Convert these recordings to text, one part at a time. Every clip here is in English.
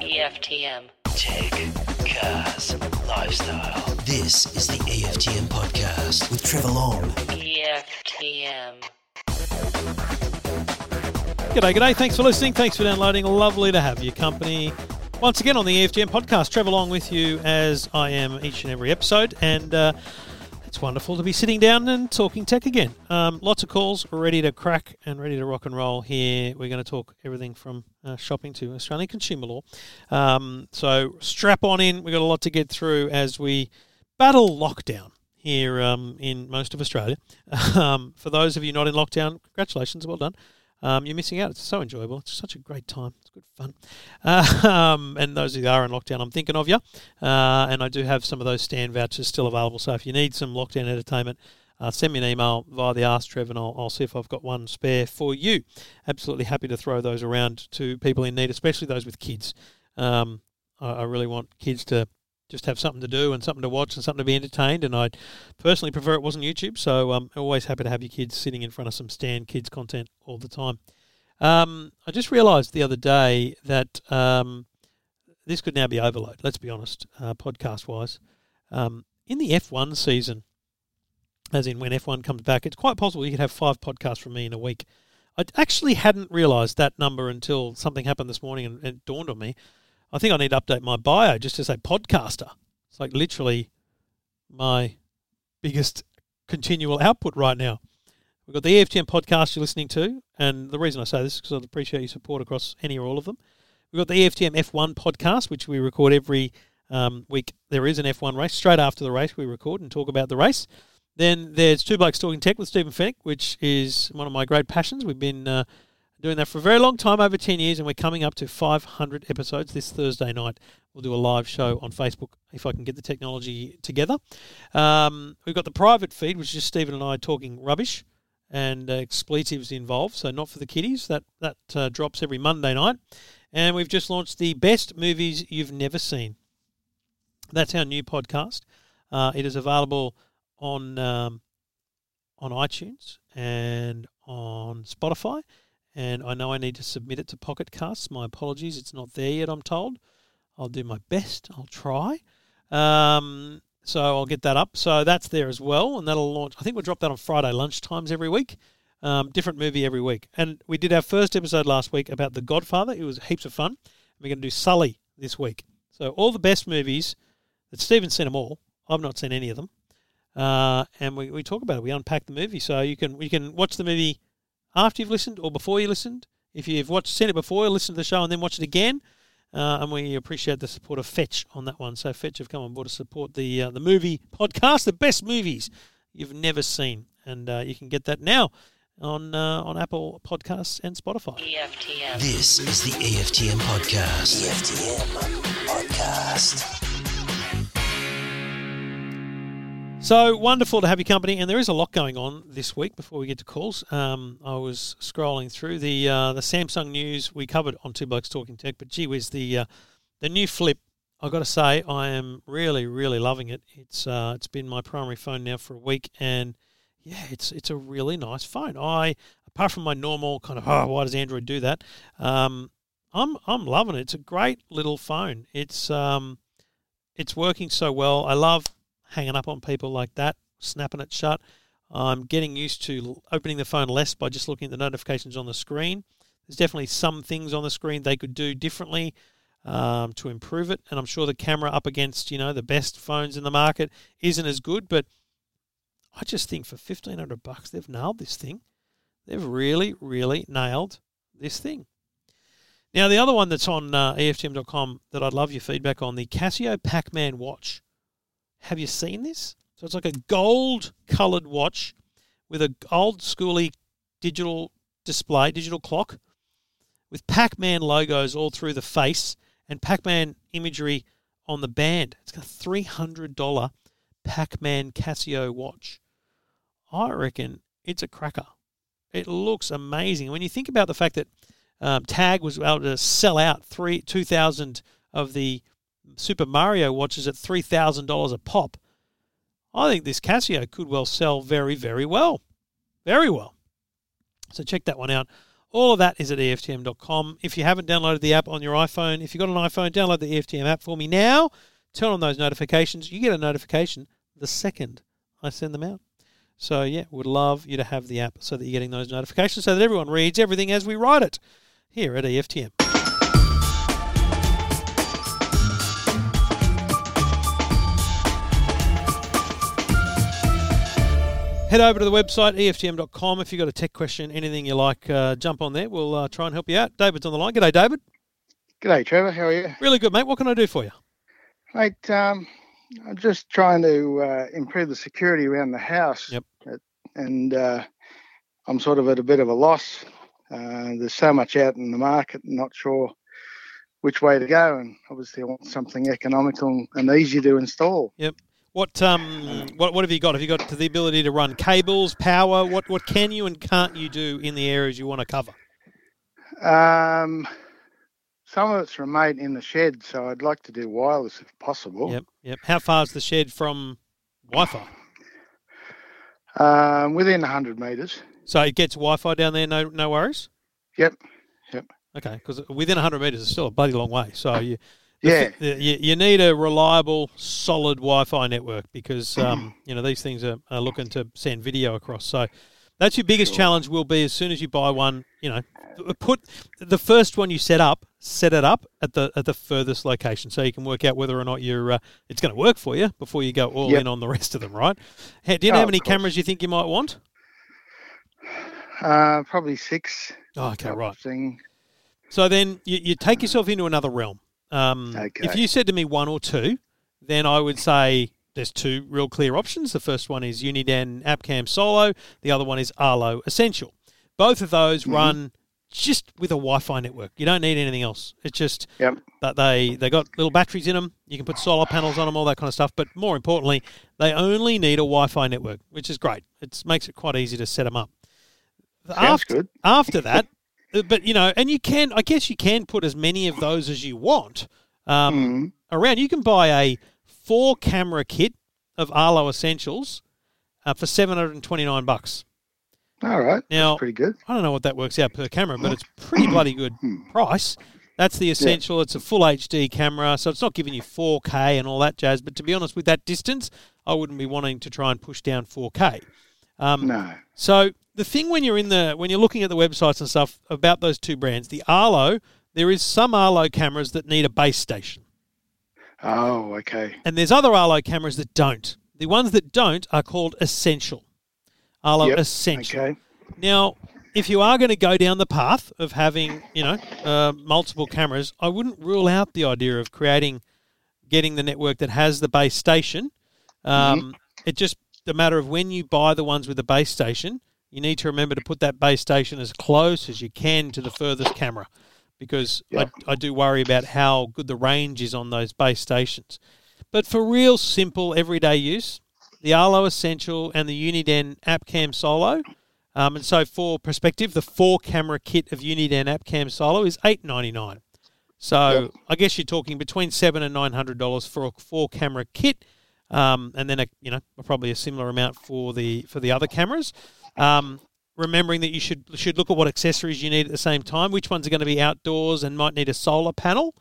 EFTM. Tech, cars, lifestyle. This is the EFTM podcast with Trevor Long. EFTM. G'day, g'day. Thanks for listening. Thanks for downloading. Lovely to have your company. Once again on the EFTM podcast, Trevor Long with you as I am each and every episode. And uh, it's wonderful to be sitting down and talking tech again. Um, lots of calls ready to crack and ready to rock and roll here. We're going to talk everything from uh, shopping to Australian consumer law. Um, so strap on in. We've got a lot to get through as we battle lockdown here um, in most of Australia. Um, for those of you not in lockdown, congratulations, well done. Um, you're missing out. It's so enjoyable. It's such a great time. It's good fun. Uh, um, and those who are in lockdown, I'm thinking of you. Uh, and I do have some of those Stan vouchers still available. So if you need some lockdown entertainment, uh, send me an email via the Ask Trev and I'll, I'll see if I've got one spare for you. Absolutely happy to throw those around to people in need, especially those with kids. Um, I, I really want kids to just have something to do and something to watch and something to be entertained. And I personally prefer it wasn't YouTube, so I'm always happy to have your kids sitting in front of some Stan kids content all the time. Um, I just realised the other day that um, this could now be overload. Let's be honest, uh, podcast wise. Um, in the F1 season, as in when F1 comes back, it's quite possible you could have five podcasts from me in a week. I actually hadn't realised that number until something happened this morning and it dawned on me. I think I need to update my bio just to say podcaster. It's like literally my biggest continual output right now. We've got the EFTM podcast you're listening to, and the reason I say this is because I'd appreciate your support across any or all of them. We've got the EFTM F1 podcast, which we record every um, week. There is an F1 race. Straight after the race, we record and talk about the race. Then there's Two Blokes Talking Tech with Stephen Fenech, which is one of my great passions. We've been uh, doing that for a very long time, over 10 years, and we're coming up to 500 episodes this Thursday night. We'll do a live show on Facebook if I can get the technology together. Um, we've got the private feed, which is just Stephen and I talking rubbish and uh, expletives involved, so not for the kiddies. That, that uh, drops every Monday night. And we've just launched the best movies you've never seen. That's our new podcast. Uh, it is available on um, on iTunes and on Spotify and I know I need to submit it to Pocket Casts. My apologies, it's not there yet. I'm told. I'll do my best. I'll try. Um, so I'll get that up. So that's there as well, and that'll launch. I think we'll drop that on Friday lunchtimes every week. Um, different movie every week. And we did our first episode last week about The Godfather. It was heaps of fun. We're going to do Sully this week. So all the best movies that Stephen's seen them all. I've not seen any of them. Uh, and we, we talk about it. We unpack the movie, so you can you can watch the movie after you've listened or before you listened. If you've watched seen it before, listen to the show and then watch it again. Uh, and we appreciate the support of Fetch on that one. So Fetch have come on board to support the uh, the movie podcast, the best movies you've never seen, and uh, you can get that now on uh, on Apple Podcasts and Spotify. EFTM. This is the EFTM podcast. EFTM podcast. So wonderful to have your company, and there is a lot going on this week. Before we get to calls, um, I was scrolling through the uh, the Samsung news we covered on Two Blokes Talking Tech, but gee whiz, the uh, the new Flip. I've got to say, I am really, really loving it. It's uh, it's been my primary phone now for a week, and yeah, it's it's a really nice phone. I apart from my normal kind of oh, why does Android do that? Um, I'm I'm loving it. It's a great little phone. It's um, it's working so well. I love hanging up on people like that, snapping it shut. I'm getting used to opening the phone less by just looking at the notifications on the screen. There's definitely some things on the screen they could do differently um, to improve it, and I'm sure the camera up against you know the best phones in the market isn't as good. But I just think for 1500 bucks they've nailed this thing. They've really, really nailed this thing. Now the other one that's on uh, EFTM.com that I'd love your feedback on the Casio Pac-Man watch. Have you seen this? So it's like a gold coloured watch with a old schooly digital display, digital clock, with Pac Man logos all through the face and Pac Man imagery on the band. It's got a $300 Pac Man Casio watch. I reckon it's a cracker. It looks amazing. When you think about the fact that um, Tag was able to sell out three 2,000 of the Super Mario watches at $3,000 a pop, I think this Casio could well sell very, very well. Very well. So check that one out All of that is at EFTM.com. If you haven't downloaded the app on your iPhone, if you've got an iPhone, download the EFTM app for me now. Turn on those notifications. You get a notification the second I send them out. So, yeah, would love you to have the app so that you're getting those notifications so that everyone reads everything as we write it here at EFTM. Head over to the website, EFTM.com. If you've got a tech question, anything you like, uh, jump on there. We'll uh, try and help you out. David's on the line. G'day, David. G'day, Trevor. How are you? Really good, mate. What can I do for you? Mate, um, I'm just trying to uh, improve the security around the house. Yep. And uh, I'm sort of at a bit of a loss. Uh, there's so much out in the market, not sure which way to go. And obviously, I want something economical and easy to install. What um what what have you got? Have you got the ability to run cables, power? What what can you and can't you do in the areas you want to cover? Um, some of it's remote in the shed, so I'd like to do wireless if possible. Yep, yep. How far is the shed from Wi-Fi? Um, within 100 metres. So it gets Wi-Fi down there. No no worries. Yep. Yep. Okay, because within 100 metres is still a bloody long way. So you Yeah. the- you, you need a reliable, solid Wi-Fi network because um, you know these things are, are looking to send video across. So that's your biggest Sure. challenge. Will be as soon as you buy one, you know, put the first one you set up, set it up at the at the furthest location, so you can work out whether or not you're uh, it's going to work for you before you go all Yep. in on the rest of them. Right? Hey, do you know Oh, how many cameras you think you might want? Uh, probably six. Oh, okay, right. Thing. So then you, you take yourself into another realm. Um, If you said to me one or two, then I would say there's two real clear options. The first one is Uniden AppCam Solo. The other one is Arlo Essential. Both of those Mhm. run just with a Wi-Fi network. You don't need anything else. It's just Yep. that they they got little batteries in them. You can put solar panels on them, all that kind of stuff. But more importantly, they only need a Wi-Fi network, which is great. It makes it quite easy to set them up. Sounds After, good. after that, but you know, and you can, I guess, you can put as many of those as you want um, Mhm. around. You can buy a four-camera kit of Arlo Essentials uh, for seven hundred and twenty-nine bucks. All right. Now, Pretty good. I don't know what that works out per camera, but it's pretty bloody good price. That's the essential. It's a full HD camera, so it's not giving you 4K and all that jazz. But to be honest, with that distance, I wouldn't be wanting to try and push down 4K. Um, No. so the thing when you're in the when you're looking at the websites and stuff about those two brands, the Arlo, there is some Arlo cameras that need a base station, Oh, okay. and there's other Arlo cameras that don't. The ones that don't are called Essential. Arlo Yep, Essential. Okay. Now, if you are going to go down the path of having, you know, uh, multiple cameras, I wouldn't rule out the idea of creating, getting the network that has the base station. Um, It just a matter of when you buy the ones with the base station, you need to remember to put that base station as close as you can to the furthest camera, because Yep. I, I do worry about how good the range is on those base stations. But for real simple everyday use, the Arlo Essential and the Uniden AppCam Solo. Um, and so, for perspective, the four camera kit of Uniden AppCam Solo is eight ninety nine. So, Yep. I guess you're talking between seven and nine hundred dollars for a four camera kit, um, and then a, you know probably a similar amount for the for the other cameras. Um, remembering that you should should look at what accessories you need at the same time. Which ones are going to be outdoors and might need a solar panel?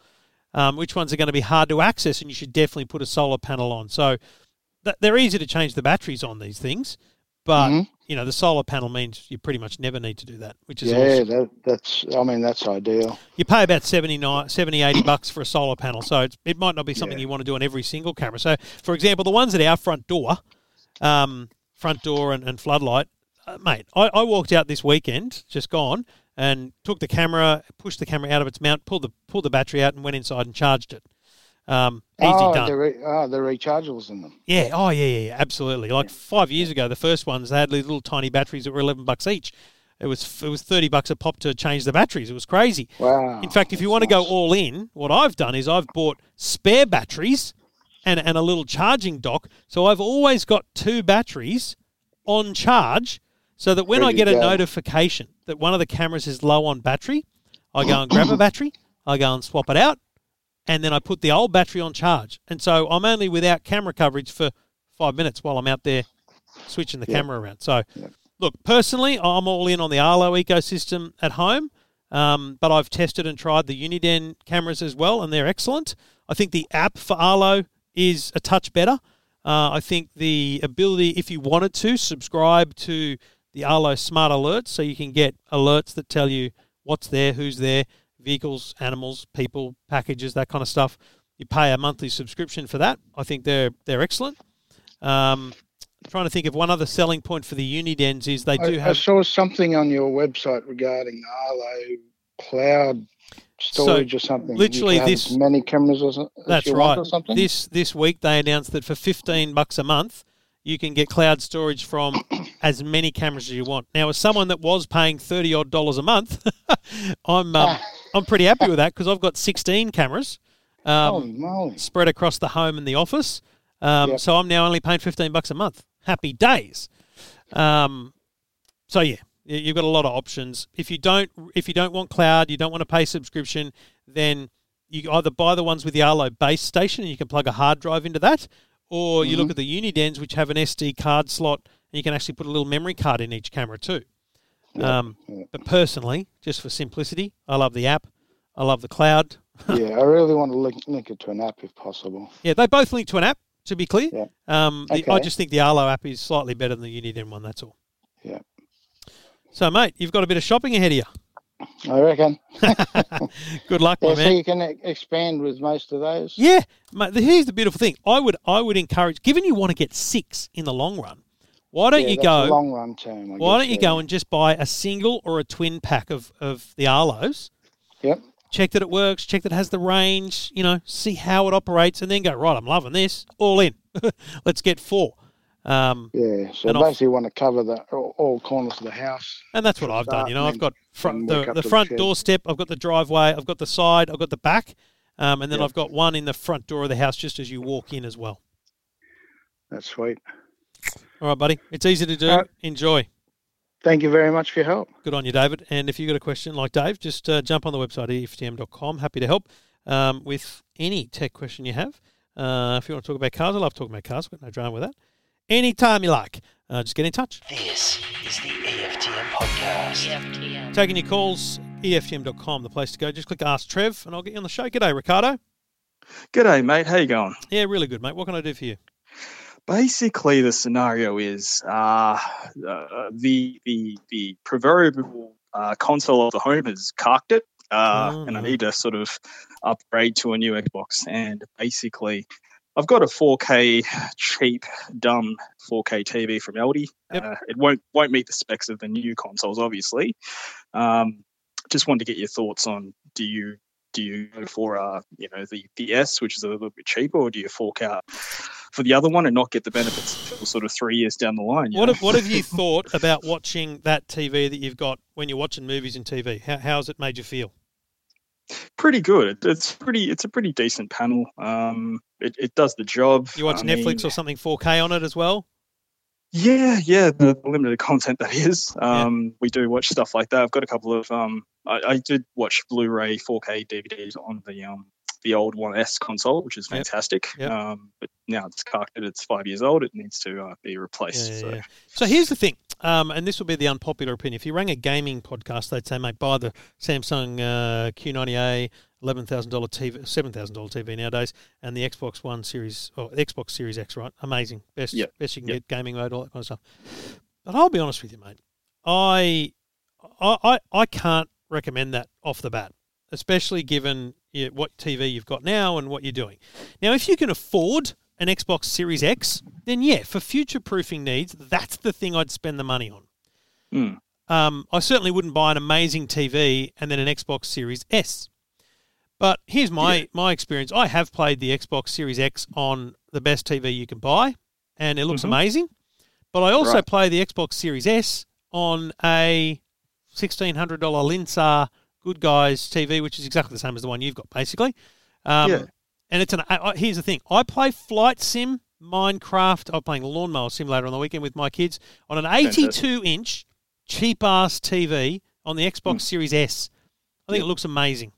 Um, which ones are going to be hard to access and you should definitely put a solar panel on. So th- they're easy to change the batteries on these things, but Mhm. you know the solar panel means you pretty much never need to do that, which is Yeah, awesome. that, that's. I mean, that's ideal. You pay about 79, 70, 80 bucks for a solar panel, so it's, it might not be something Yeah. you want to do on every single camera. So, for example, the ones at our front door, um, front door and, and floodlight, uh, mate, I, I walked out this weekend, just gone, and took the camera, pushed the camera out of its mount, pulled the pulled the battery out, and went inside and charged it. Um, easy oh, done. The re- oh, the rechargeables in them. Yeah. Oh, yeah, yeah, yeah. Absolutely. Like five years ago, the first ones they had these little tiny batteries that were eleven bucks each. It was it was thirty bucks a pop to change the batteries. It was crazy. Wow. In fact, if you want to go all in, what I've done is I've bought spare batteries and and a little charging dock. So I've always got two batteries on charge, so that when I get a go. notification that one of the cameras is low on battery, I go and grab a battery, I go and swap it out, and then I put the old battery on charge. And so I'm only without camera coverage for five minutes while I'm out there switching the Yeah. camera around. So Yeah. look, personally, I'm all in on the Arlo ecosystem at home, um, but I've tested and tried the Uniden cameras as well, and they're excellent. I think the app for Arlo is a touch better. Uh, I think the ability, if you wanted to, subscribe to the Arlo Smart Alerts so you can get alerts that tell you what's there, who's there, vehicles, animals, people, packages, that kind of stuff. You pay a monthly subscription for that. I think they're they're excellent. Um, trying to think of one other selling point for the Unidens is they do I, I saw something on your website regarding Arlo cloud storage or something. Literally have this- many cameras or something. That's right. Or something. This this week they announced that for fifteen bucks a month, you can get cloud storage from as many cameras as you want. Now, as someone that was paying thirty odd dollars a month, I'm um, I'm pretty happy with that because I've got sixteen cameras um, moly! spread across the home and the office. Um, Yep. So I'm now only paying fifteen bucks a month. Happy days. Um, so yeah, you've got a lot of options. If you don't, if you don't want cloud, you don't want to pay subscription, then you either buy the ones with the Arlo base station and you can plug a hard drive into that, or you look at the Unidens which have an SD card slot and you can actually put a little memory card in each camera too. Um, but personally, just for simplicity, I love the app. I love the cloud. yeah, I really want to link, link it to an app if possible. Yeah, they both link to an app. To be clear, Yeah. um, the, I just think the Arlo app is slightly better than the Uniden one. That's all. Yeah, So, mate, you've got a bit of shopping ahead of you. I reckon. Good luck, my Yeah, so you can expand with most of those. Yeah, mate. Here's the beautiful thing. I would, I would encourage, given you want to get six in the long run, why don't Yeah, you go? long run term? I why guess, don't you yeah. go and just buy a single or a twin pack of of the Arlos? Yep. Check that it works. Check that it has the range. You know, see how it operates, and then go right. I'm loving this. All in. Let's get four. Um, Yeah, so basically want to cover the all, all corners of the house. And that's what I've done. You know, I've got front, the, the to the front doorstep, I've got the driveway, I've got the side, I've got the back, um, and then Yeah. I've got one in the front door of the house just as you walk in as well. That's sweet. All right, buddy. It's easy to do. All right. Enjoy. Thank you very much for your help. Good on you, David. And if you've got a question like Dave, just uh, jump on the website, eftm.com. Happy to help um, with any tech question you have. Uh, if you want to talk about cars, I love talking about cars. I've got no drama with that. Anytime you like, uh, just get in touch. This is the EFTM podcast. EFTM. Taking your calls, EFTM.com, the place to go. Just click Ask Trev, and I'll get you on the show. G'day, Ricardo. G'day, mate. How you going? Yeah, really good, mate. What can I do for you? Basically, the scenario is uh, uh, the the the proverbial uh, console of the home has carked it, uh, Oh, and I need to sort of upgrade to a new Xbox. And basically, I've got a 4K cheap, dumb 4K TV from Aldi. Yep. Uh, it won't won't meet the specs of the new consoles, obviously. Um, just wanted to get your thoughts on do you do you go for uh you know the the S, which is a little bit cheaper, or do you fork out for the other one and not get the benefits until sort of three years down the line? What have, what have you thought about watching that TV that you've got when you're watching movies and TV? How, how's it made you feel? pretty good. It, it's pretty. It's a pretty decent panel. Um, it, it does the job. You watch I Netflix mean, or something 4K on it as well? Yeah, yeah, the limited content that is. Um, we do watch stuff like that. I've got a couple of. Um, I, I did watch Blu-ray 4K DVDs on the um the old One S console, which is fantastic. Yep. Um, but now it's carked. It's five years old. It needs to uh, be replaced. Yeah, so. yeah. So here's the thing, um, and this will be the unpopular opinion. If you rang a gaming podcast, they'd say, mate, buy the Samsung uh, Q90A, eleven thousand dollar TV, seven thousand dollar TV nowadays, and the Xbox One Series or Xbox Series X, right? Amazing, best, Yep, best you can yep. get, gaming mode, all that kind of stuff. But I'll be honest with you, mate. I, I, I, I can't recommend that off the bat, especially given yeah, what TV you've got now and what you're doing. Now, if you can afford an Xbox Series X, then yeah, for future proofing needs, that's the thing I'd spend the money on. Mm. Um, I certainly wouldn't buy an amazing TV and then an Xbox Series S. But here's my, my experience. I have played the Xbox Series X on the best TV you can buy, and it looks Mhm. amazing. But I also Right. play the Xbox Series S on a $1,600 Linsar Good Guys TV, which is exactly the same as the one you've got, basically. Um, Yeah. And it's an. I, I- here's the thing: I play Flight Sim, Minecraft. I'm playing Lawnmower Simulator on the weekend with my kids on an 82 inch cheap ass TV on the Xbox Hmm. Series S. I think Yeah. it looks amazing.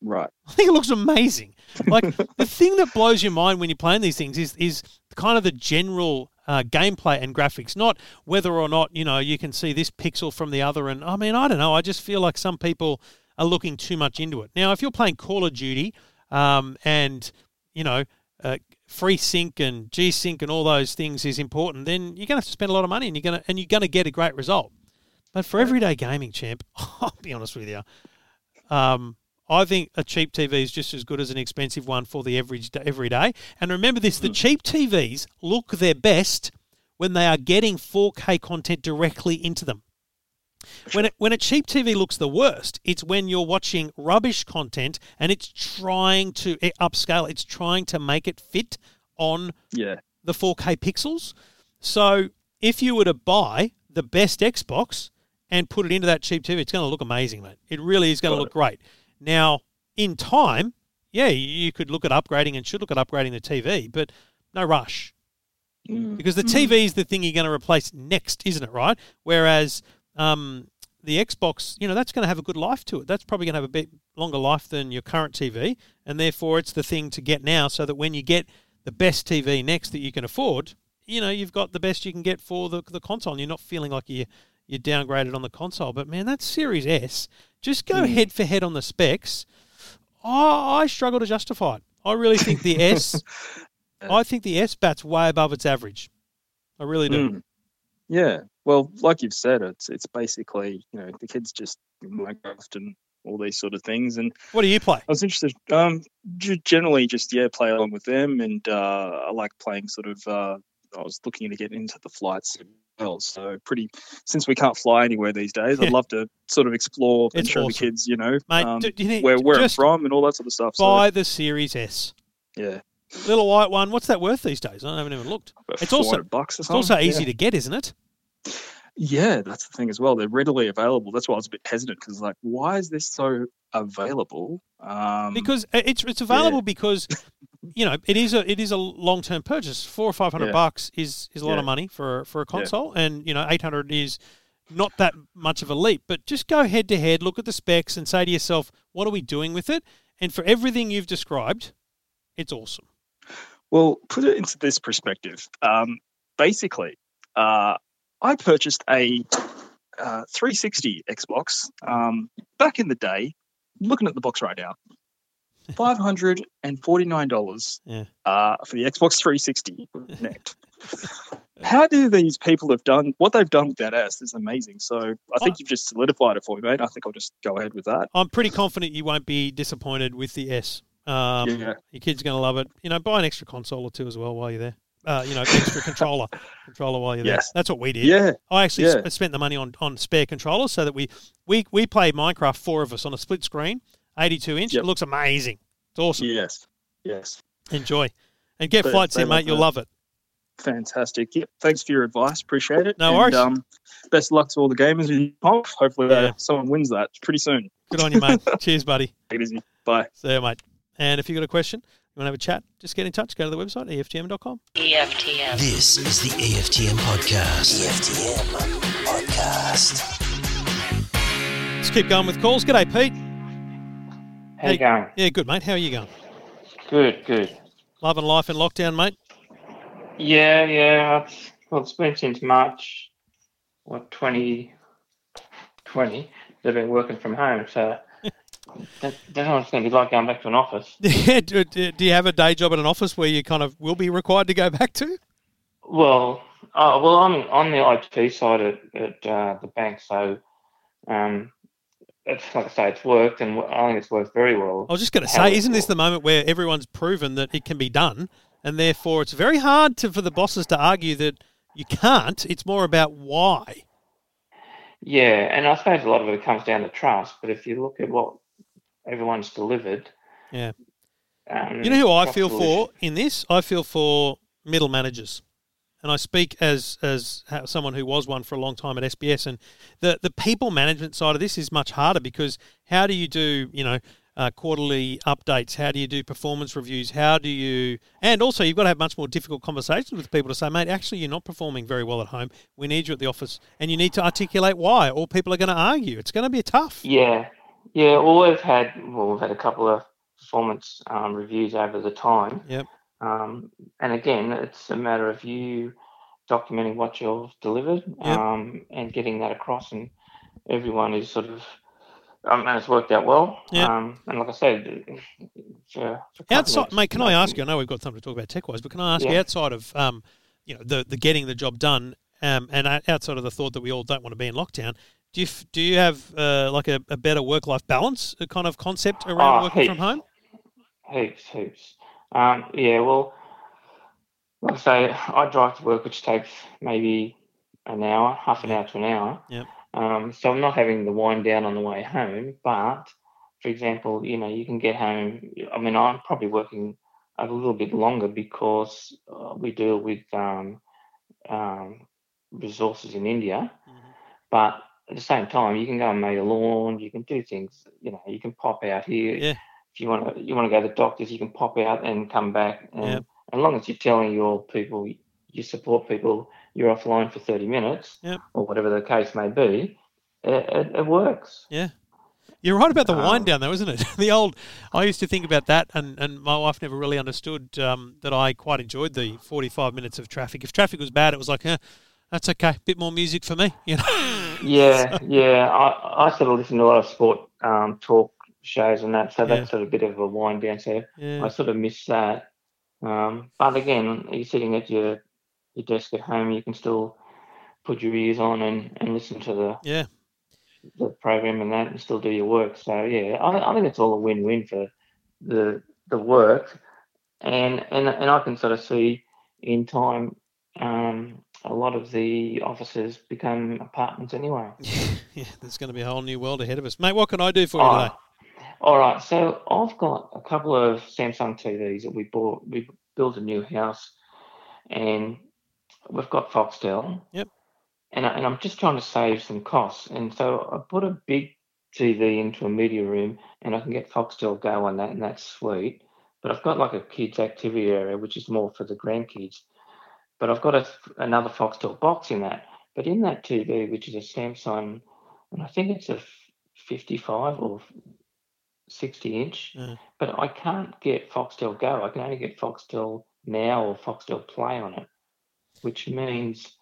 Right. I think it looks amazing. Like the thing that blows your mind when you're playing these things is is kind of the general uh, gameplay and graphics, not whether or not you know you can see this pixel from the other. And I mean, I don't know. I just feel like some people are looking too much into it. Now, if you're playing Call of Duty um, and you know uh, FreeSync and G Sync and all those things is important, then you're going to have to spend a lot of money, and you're going to and you're going to get a great result. But for everyday gaming, champ, I'll be honest with you. Um, I think a cheap TV is just as good as an expensive one for the average every day. And remember this: the cheap TVs look their best when they are getting 4K content directly into them. When it, when a cheap TV looks the worst, it's when you're watching rubbish content and it's trying to eh, upscale. It's trying to make it fit on Yeah. the 4K pixels. So if you were to buy the best Xbox and put it into that cheap TV, it's going to look amazing, mate. It really is going to Got look great. Now, in time, yeah, you could look at upgrading and should look at upgrading the TV, but no rush because the TV is the thing you're going to replace next, isn't it? Right? Whereas um, the Xbox, you know, that's going to have a good life to it. That's probably going to have a bit longer life than your current TV, and therefore it's the thing to get now, so that when you get the best TV next that you can afford, you know, you've got the best you can get for the the console, and you're not feeling like you you're downgraded on the console. But man, that Series S, just go head for head on the specs. I, I struggle to justify it. I really think the S, I think the S bats way above its average. I really do. Mm. Yeah. Well, like you've said, it's it's basically you know the kids just Minecraft and all these sort of things. And What do you play? I was interested. Um, generally just yeah, play along with them, and uh, I like playing sort of. Uh, I was looking to get into the flights well. So pretty. Since we can't fly anywhere these days, I'd love to sort of explore and It's show awesome. the kids, you know, Mate, um, do- do where where I'm from and all that sort of stuff. So Buy the Series S. yeah, Little white one. What's that worth these days? I haven't even looked. about It's also- bucks It's also easy Yeah. to get, isn't it? Yeah, that's the thing as well. They're readily available. That's why I was a bit hesitant because, like, why is this so available? Um, Because uh, it's it's available because you know it is a it is a long term purchase. Four or five hundred Yeah. bucks is is a lot Yeah. of money for for a console, and you know eight hundred is not that much of a leap. But just go head to head, look at the specs, and say to yourself, what are we doing with it? And for everything you've described, it's awesome. Well, put it into this perspective. Um, basically, uh, I purchased a uh, 360 Xbox um, back in the day. Looking at the box right now, five hundred and forty nine dollars Yeah. uh, for the Xbox 360 net. How do these people have done what they've done with that S is amazing. So I think you've just solidified it for me, mate. I think I'll just go ahead with that. I'm pretty confident you won't be disappointed with the S. Um, Yeah. Your kid's going to love it. You know, buy an extra console or two as well while you're there. Uh, you know, extra controller, controller while you're there. Yes. That's what we did. Yeah, I actually Yeah. sp- spent the money on, on spare controllers so that we, we we played Minecraft four of us on a split screen, 82 inch. Yep. It looks amazing. It's awesome. yes, yes. Enjoy, and get But flights they in, love mate. You'll that. love it. Fantastic. Yep. Thanks for your advice. Appreciate it. No and, worries. Um, best luck to all the gamers in comp. Hopefully, uh, Yeah. someone wins that pretty soon. Good on you, mate. Cheers, buddy. Take it easy. Bye. See you, mate. And if you've got a question, you want to have a chat, just get in touch. Go to the website, EFTM.com. EFTM. This is the EFTM podcast. EFTM podcast. Let's keep going with calls. G'day, Pete. How you going? Yeah, good, mate. How are you going? Good, good. Loving life in lockdown, mate. Yeah, yeah. It's, well, it's been since March, what, 2020. They've been working from home, so that, that's what it's going to be like going back to an office. Yeah, do, do, do you have a day job at an office where you kind of will be required to go back to? Well, oh, well, I'm on the IT side at, at uh, the bank, so um, it's like I say, it's worked, and I think it's worked very well. I was just going to say, isn't this the moment where everyone's proven that it can be done, and therefore it's very hard to, for the bosses to argue that you can't. It's more about why. Yeah, and I suppose a lot of it comes down to trust. But if you look at what everyone's delivered, Yeah. um, You know who I feel for in this? I feel for middle managers. And I speak as as someone who was one for a long time at SBS, and the the people management side of this is much harder because how do you do you know uh, quarterly updates? How do you do performance reviews? How do you and also you've got to have much more difficult conversations with people to say, mate, actually you're not performing very well at home. We need you at the office, and you need to articulate why, or people are going to argue. It's going to be tough. Yeah, yeah. Well, we've had well, we've had a couple of performance um, reviews over the time. Yep. Um, and again, it's a matter of you documenting what you've delivered Yep. um, and getting that across, and everyone is sort of. Um, and it's worked out well. Yep. Um, and like I said, for, for Outside, mate, can I ask you? I know we've got something to talk about tech wise, but can I ask you outside of um, you know, the the getting the job done, um, and outside of the thought that we all don't want to be in lockdown, do you do you have uh, like a, a better work life balance kind of concept around Oh, working from home? Heaps, heaps. Um, yeah, well, like I say, I drive to work, which takes maybe an hour, half an hour to an hour. Yep. Um, so I'm not having the wind down on the way home. But, for example, you know, you can get home. I mean, I'm probably working a little bit longer because uh, we deal with um, um, resources in India. Mm-hmm. But at the same time, you can go and mow your lawn. You can do things. You know, you can pop out here Yeah. If you want to you want to go to the doctors, you can pop out and come back. And Yep. as long as you're telling your people, you support people, you're offline for 30 minutes Yep. or whatever the case may be, it, it, it works. Yeah. You're right about the wind Um, down, though, isn't it? the old, I used to think about that, and, and my wife never really understood um, that I quite enjoyed the 45 minutes of traffic. If traffic was bad, it was like, eh, that's okay, a bit more music for me, you know. Yeah, yeah. I, I sort of listen to a lot of sport um, talk shows and that, so Yeah. that's sort of a bit of a wind down. So Yeah. I sort of miss that. Um, but again, you're sitting at your your desk at home, you can still put your ears on and, and listen to the Yeah. the program and that and still do your work. So yeah, I, I think it's all a win-win for the the work, and and and I can sort of see in time um, a lot of the offices become apartments anyway. yeah, there's going to be a whole new world ahead of us. Mate, what can I do for you Oh, today? All right, so I've got a couple of Samsung TVs that we bought. We built a new house, and we've got Foxtel. Yep. And, I, and I'm just trying to save some costs, and so I put a big TV into a media room, and I can get Foxtel Go on that, and that's sweet. But I've got like a kids activity area, which is more for the grandkids. But I've got a, another Foxtel box in that. But in that TV, which is a Samsung, and I think it's a 55 or 60 inch, Yeah. but I can't get Foxtel Go. I can only get Foxtel Now or Foxtel Play on it, which means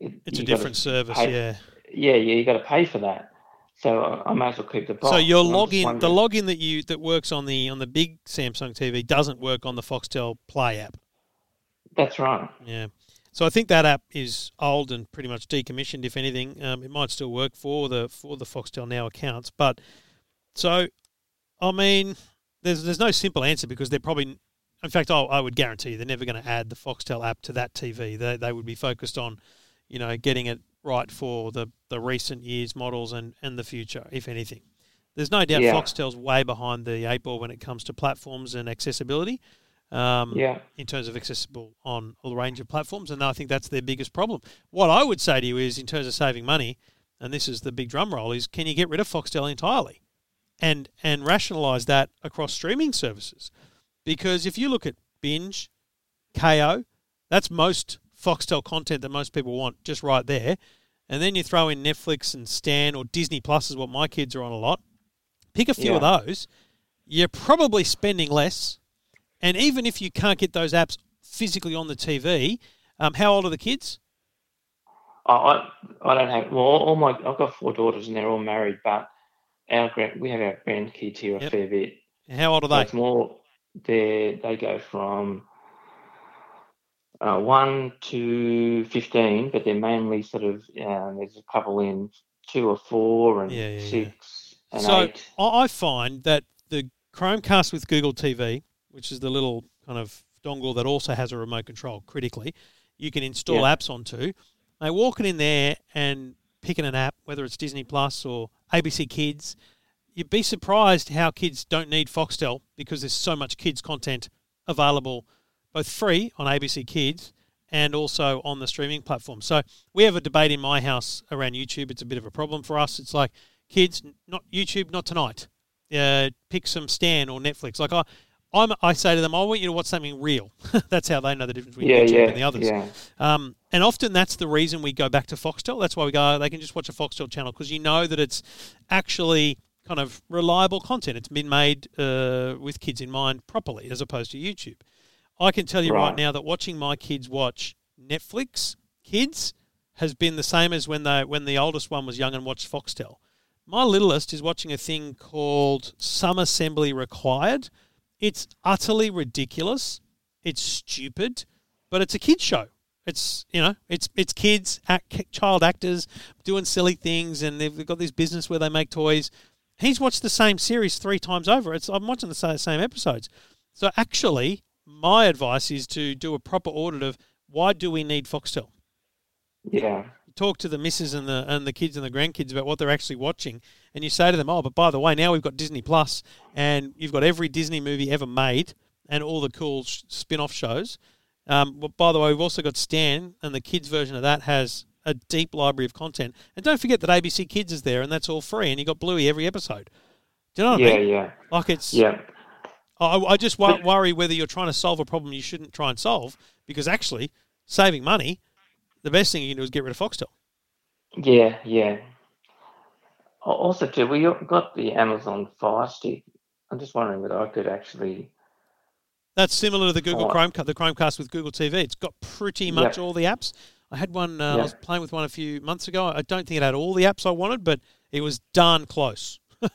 it, It's a different service, pay- yeah. Yeah, yeah, you got to pay for that. So I, I may as well keep the box. So your and I'm just login, the login that you that works on the on the big Samsung TV doesn't work on the Foxtel Play app. That's right. Yeah. So I think that app is old and pretty much decommissioned. If anything, um, it might still work for the for the Foxtel Now accounts. But so, I mean, there's there's no simple answer because they're probably, in fact, I, I would guarantee you they're never going to add the Foxtel app to that TV. They they would be focused on, you know, getting it right for the the recent years models and and the future, if anything. There's no doubt Yeah. Foxtel's way behind the eight ball when it comes to platforms and accessibility. Um, Yeah. in terms of accessible on a range of platforms, and I think that's their biggest problem. What I would say to you is, in terms of saving money, and this is the big drum roll, is can you get rid of Foxtel entirely, and and rationalise that across streaming services? Because if you look at Binge, Kayo, that's most Foxtel content that most people want, just right there, and then you throw in Netflix and Stan or Disney Plus is what my kids are on a lot. Pick a few of those, you're probably spending less and even if you can't get those apps physically on the TV, um, how old are the kids? I, I I don't have well all my I've got four daughters and they're all married, but our grand we have our grandkids here a Yep. fair bit. How old are they? it's more they they go from uh, one to fifteen, but they're mainly sort of um, there's a couple in two or four and Yeah, yeah, yeah. six and So eight. I I find that the Chromecast with Google TV, which is the little kind of dongle that also has a remote control critically, you can install Yeah. apps onto. They walking in there and picking an app, whether it's Disney Plus or ABC Kids, you'd be surprised how kids don't need Foxtel because there's so much kids content available, both free on ABC Kids and also on the streaming platform. So we have a debate in my house around YouTube. It's a bit of a problem for us. It's like kids, not YouTube, not tonight. Uh, pick some Stan or Netflix. Like I, I'm, I say to them, I want you to watch something real. that's how they know the difference between Yeah, YouTube yeah, and the others. yeah. Um, and often that's the reason we go back to Foxtel. That's why we go, they can just watch a Foxtel channel because you know that it's actually kind of reliable content. It's been made uh, with kids in mind properly as opposed to YouTube. I can tell you right, Right. now that watching my kids watch Netflix kids has been the same as when they when the oldest one was young and watched Foxtel. My littlest is watching a thing called Some Assembly Required. It's utterly ridiculous. It's stupid, but it's a kids show. It's you know, it's it's kids, act, child actors doing silly things, and they've got this business where they make toys. He's watched the same series three times over. It's I'm watching the sa- same episodes. So actually, my advice is to do a proper audit of why do we need Foxtel. Yeah. Talk to the missus and the and the kids and the grandkids about what they're actually watching, and you say to them, "Oh, but by the way, now we've got Disney Plus, and you've got every Disney movie ever made, and all the cool sh- spin-off shows. Um, but by the way, we've also got Stan, and the kids version of that has a deep library of content. And don't forget that ABC Kids is there, and that's all free, and you got Bluey every episode. Do you know what Yeah, I mean? yeah, yeah. Like it's yeah. I, I just wo- worry whether you're trying to solve a problem you shouldn't try and solve because actually saving money, the best thing you can do is get rid of Foxtel. Yeah, yeah. Al- Also, too, we got the Amazon Fire Stick. I'm just wondering whether I could actually. That's similar to the Google Oh. Chromecast, the Chromecast with Google TV. It's got pretty much all the apps. I had one. Uh, I was playing with one a few months ago. I don't think it had all the apps I wanted, but it was darn close.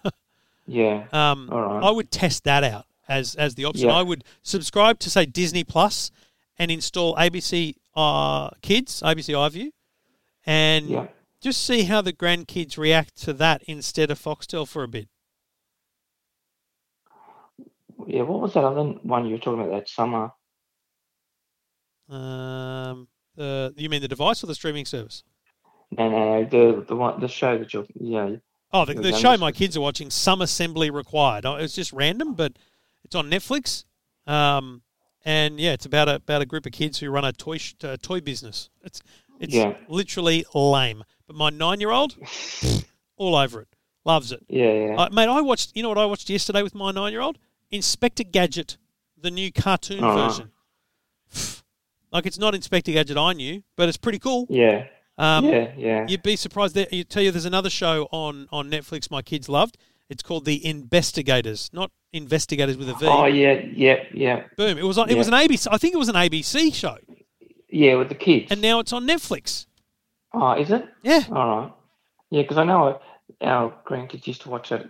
Yeah. Um, All right. I would test that out as as the option. Yeah. I would subscribe to say Disney Plus and install ABC uh, Kids, ABC iView, and Yeah. Just see how the grandkids react to that instead of Foxtel for a bit. Yeah. What was that other one you were talking about that summer? Um, the you mean the device or the streaming service? No, no, no. The the one the show that you're. Yeah. Oh, the, The show my kids are watching, Some Assembly Required. Oh, It's just random, but it's on Netflix. Um, and yeah, it's about a about a group of kids who run a toy sh- uh, toy business. It's it's Yeah. literally lame. But my nine year old, all over it, loves it. Yeah. Yeah. Uh, mate, I watched. You know what I watched yesterday with my nine year old? Inspector Gadget, the new cartoon Oh. version. like it's not Inspector Gadget I knew, but it's pretty cool. yeah. Um, yeah. Yeah. You'd be surprised. That, you tell you, there's another show on on Netflix my kids loved. It's called The InBESTigators, not Investigators with a V. Oh yeah. Yeah. Yeah. Boom! It was on. It was an ABC. I think it was an ABC show, Yeah. With the kids. and now it's on Netflix. Oh, is it? Yeah, All right. Yeah, because I know our grandkids used to watch it.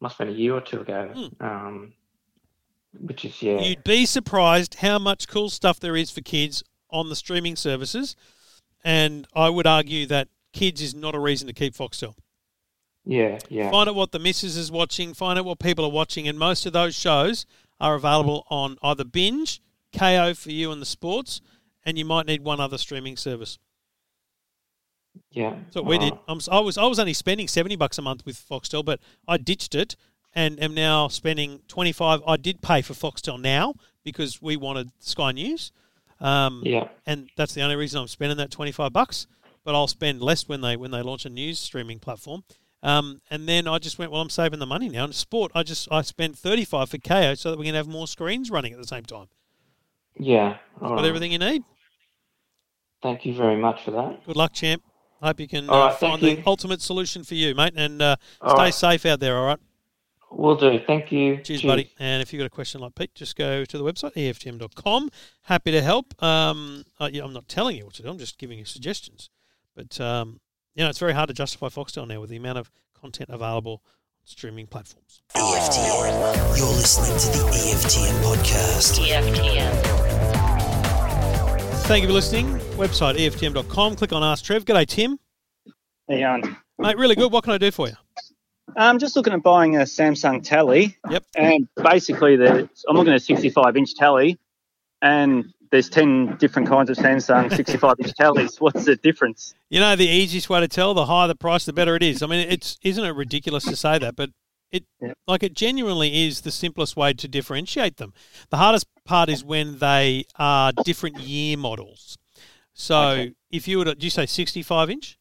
Must have been a year or two ago. Hmm. Um, which is yeah. you'd be surprised how much cool stuff there is for kids on the streaming services, and I would argue that kids is not a reason to keep Foxtel. Yeah. Yeah. Find out what the missus is watching. Find out what people are watching, and most of those shows are available on either binge, Kayo for you and the sports, and you might need one other streaming service. Yeah. What we did. I'm, s- I was I was only spending seventy bucks a month with Foxtel, but I ditched it and am now spending twenty five. I did pay for Foxtel now because we wanted Sky News, um, Yeah. and that's the only reason I'm spending that twenty five bucks. But I'll spend less when they when they launch a news streaming platform. Um, and then I just went, well, I'm saving the money now. And sport, I just I spent thirty five for Kayo so that we can have more screens running at the same time. Yeah. All Got right. everything you need. Thank you very much for that. Good luck, champ. Hope you can uh, right, find the you. ultimate solution for you, mate. And uh, stay right. safe out there. All right. Will do. Thank you. Cheers, buddy. And if you've got a question like Pete, just go to the website, EFTM.com. Happy to help. Um, uh, yeah, I'm not telling you what to do, I'm just giving you suggestions. But, um, you know, it's very hard to justify Foxtel now with the amount of content available on streaming platforms. EFTM. You're listening to the EFTM podcast. EFTM. Thank you for listening. Website, EFTM.com. Click on Ask Trev. G'day, Tim. How you going? Mate, really good. What can I do for you? I'm just looking at buying a Samsung Tally. Yep. And basically, the I'm looking at a 65 inch Tally, and there's 10 different kinds of Samsung 65 inch Tallies. What's the difference? You know, the easiest way to tell, the higher the price, the better it is. I mean, it's isn't it ridiculous to say that, but it Yeah. like it genuinely is the simplest way to differentiate them. The hardest part is when they are different year models. So Okay. if you were to, do you say sixty-five inch?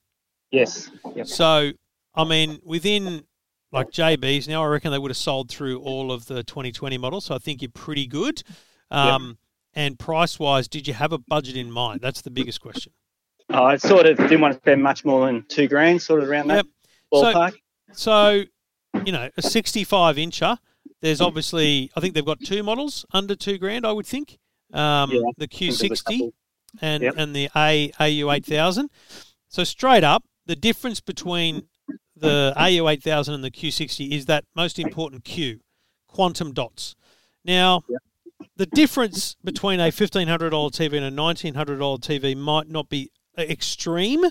Yes. Yep. So I mean, within like JBs now, I reckon they would have sold through all of the 2020 models. So I think you're pretty good. Um, And price wise, did you have a budget in mind? That's the biggest question. I sort of didn't want to spend much more than two grand, sort of around that Yep. So- ballpark. So, you know, a 65 incher, there's obviously, I think they've got two models under two grand, I would think. Um, Yeah, the I think there's a Q60 and Yep. and the A AU eight thousand. So straight up, the difference between the AU eight thousand and the Q sixty is that most important Q, quantum dots. Now, the difference between a fifteen hundred dollar TV and a nineteen hundred dollar TV might not be extreme,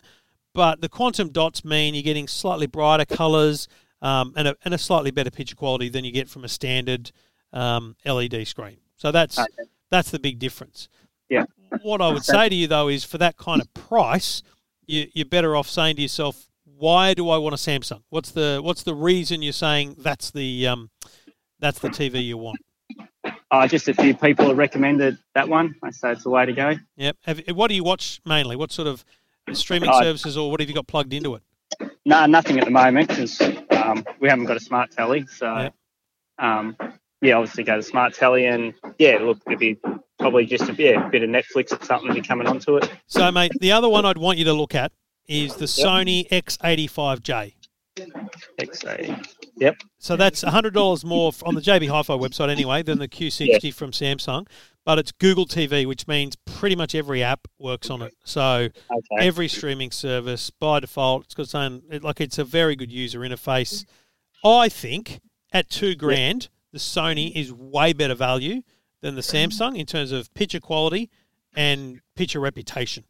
but the quantum dots mean you're getting slightly brighter colors um, and, a, and a slightly better picture quality than you get from a standard um, LED screen. So that's Okay. that's the big difference. Yeah. What I would say to you though is for that kind of price, you, you're better off saying to yourself, why do I want a Samsung? What's the what's the reason you're saying that's the um, that's the TV you want? Uh, just a few people have recommended that one. I say it's the way to go. Yep. Have, what do you watch mainly? What sort of streaming Uh, services or what have you got plugged into it? No, nothing at the moment because um, we haven't got a smart telly. So, Yeah. um, yeah, obviously go to smart telly and yeah, look, it'd be probably just a yeah, bit of Netflix or something to be coming onto it. So, mate, the other one I'd want you to look at is the Sony X85J. XA. Yep. So that's hundred dollars more on the JB Hi-Fi website anyway than the Q60 from Samsung, but it's Google TV, which means pretty much every app works on it. So Okay. every streaming service by default, it's got its own. It, like it's a very good user interface. I think at two grand, the Sony is way better value than the Samsung in terms of picture quality and picture reputation.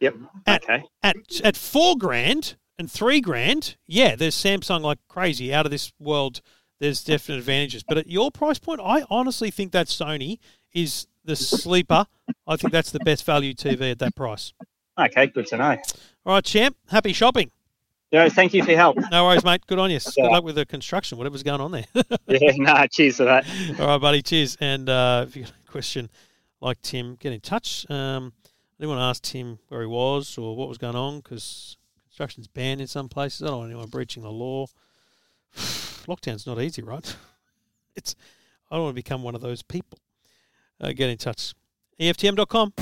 Yep. At, Okay. at at four grand and three grand, yeah, there's Samsung like crazy out of this world. There's definite advantages, but at your price point, I honestly think that Sony is the sleeper. I think that's the best value TV at that price. Okay. Good to know. All right, champ. Happy shopping. Yeah. Thank you for your help. No worries, mate. Good on you. Good Yeah. luck with the construction, whatever's going on there. yeah. Nah. Cheers for that. All right, buddy. Cheers. And uh, if you got a question like Tim, get in touch. Um, I didn't want to ask Tim where he was or what was going on because construction's banned in some places. I don't want anyone breaching the law. Lockdown's not easy, right? It's. I don't want to become one of those people. Uh, get in touch. EFTM.com.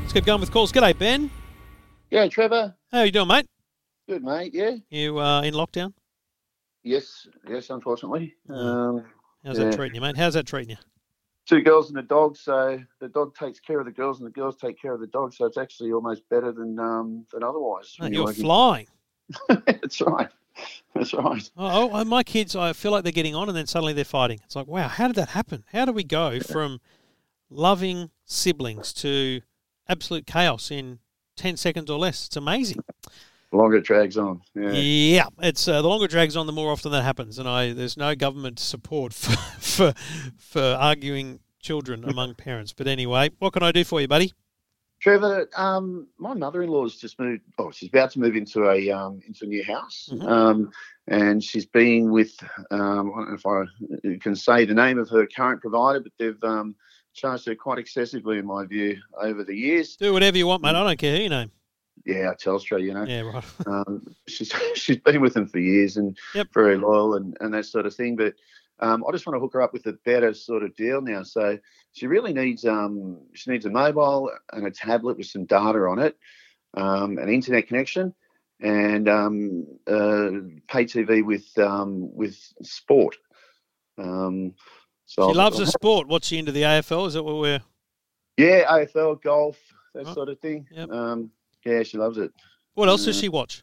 Let's get going with calls. G'day, Ben. Yeah, Trevor. How are you doing, mate? Good, mate. Yeah. You uh, in lockdown? Yes. Yes. Unfortunately, um, How's Yeah. that treating you, mate? How's that treating you? two girls and a dog. So the dog takes care of the girls, and the girls take care of the dog. So it's actually almost better than um, than otherwise. Mate, when you're flying. That's right. That's right. Oh, oh, my kids, I feel like they're getting on and then suddenly they're fighting. It's like, wow, how did that happen? How do we go from loving siblings to absolute chaos in 10 seconds or less? It's amazing. The longer it drags on. Yeah. Yeah, it's uh, the longer it drags on, the more often that happens, and I there's no government support for for, for arguing children among parents. But anyway, what can I do for you, buddy? Trevor, um, my mother-in-law's just moved. Oh, she's about to move into a um, into a new house, Mhm. um, and she's been with. Um, I don't know if I can say the name of her current provider, but they've um, charged her quite excessively, in my view, over the years. Do whatever you want, mate. I don't care who you name. Yeah, Telstra, you know. Yeah, right. Um, she's she's been with them for years and Yep. very loyal and, and that sort of thing. But um, I just want to hook her up with a better sort of deal now. So she really needs um, she needs a mobile and a tablet with some data on it, um, an internet connection, and um, uh, pay TV with um, with sport. Um, so She loves the sport. What's she into the AFL? Is that what we're? yeah, AFL, golf, that Oh, sort of thing. yep. Um, yeah, she loves it. What else does she watch?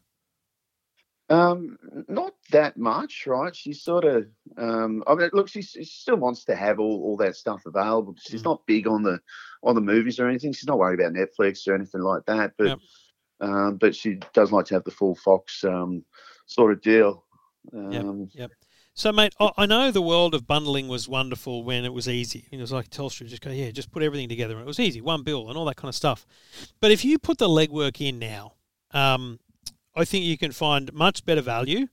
Um, not that much, right? She's sort of, um, I mean, look, she, she still wants to have all, all that stuff available. She's Mm. not big on the on the movies or anything. She's not worried about Netflix or anything like that. But Yep. um, but she does like to have the full Fox um, sort of deal. Um, So, mate, I I know the world of bundling was wonderful when it was easy. It was like Telstra, just go, yeah, just put everything together. And it was easy, one bill and all that kind of stuff. But if you put the legwork in now, um, I think you can find much better value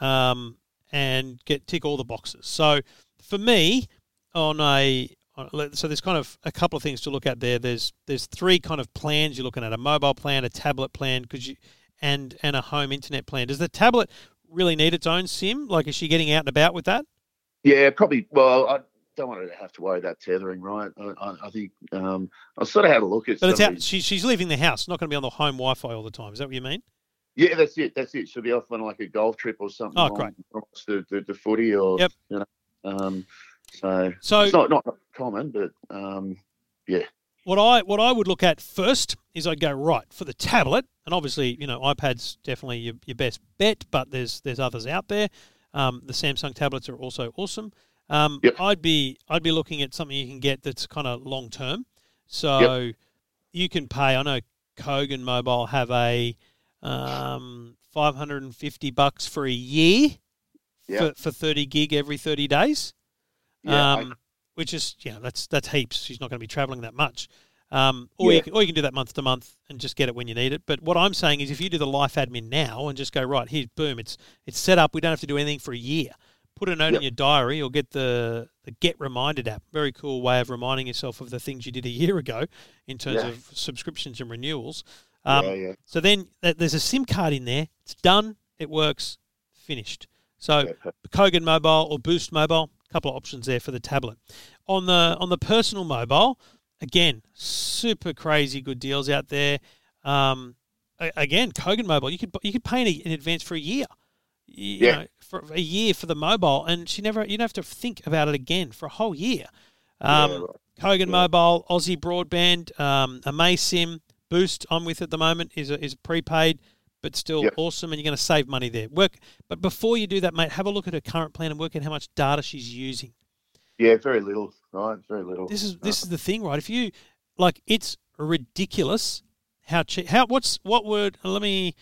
um, and get tick all the boxes. So, for me, on a on- so there's kind of a couple of things to look at there. There's there's three kind of plans you're looking at: a mobile plan, a tablet plan, because you and and a home internet plan. Does the tablet really need its own SIM? Like, is she getting out and about with that? Yeah, probably. Well, I don't want her to have to worry about tethering, right? I, I, I think um, I sort of had a look at. But it's out. She, she's leaving the house, not going to be on the home Wi-Fi all the time. Is that what you mean? Yeah, that's it. That's it. She'll be off on like a golf trip or something. Oh, great. The, the, the footy or Yep. you know. Um, so So it's not not common, but um, yeah. what I what I would look at first is I'd go right for the tablet, and obviously you know iPad's definitely your, your best bet, but there's there's others out there. Um, the Samsung tablets are also awesome. Um, Yep. I'd be I'd be looking at something you can get that's kind of long term. So you can pay. I know Kogan Mobile have a um, 550 bucks for a year Yeah. for, for 30 gig every 30 days yeah, I- um, which is yeah, that's that's heaps. She's not going to be traveling that much. Um, or Yeah. you can, or you can do that month to month and just get it when you need it. But what I'm saying is, if you do the life admin now and just go right here, boom, it's it's set up. We don't have to do anything for a year. Put a note in your diary or get the the Get Reminded app. Very cool way of reminding yourself of the things you did a year ago in terms Yeah. of subscriptions and renewals. Um, yeah, yeah. So then th- there's a SIM card in there. It's done. It works. Finished. So yeah, Kogan Mobile or Boost Mobile. A couple of options there for the tablet. On the on the personal mobile, again, super crazy good deals out there. Um, again, Kogan Mobile, you could you could pay in, in advance for a year. You Yeah. know, for a year for the mobile, and she never you don't have to think about it again for a whole year. yeah, Um, right. Kogan Yeah. Mobile, Aussie Broadband, um, amaysim, Boost. I'm with at the moment is a, is prepaid, but still Yep. awesome, and you're going to save money there. Work, but before you do that, mate, have a look at her current plan and work out how much data she's using. yeah, very little, right? Very little. This is Uh, this is the thing, right? If you like, it's ridiculous how cheap. How what's what word? Let me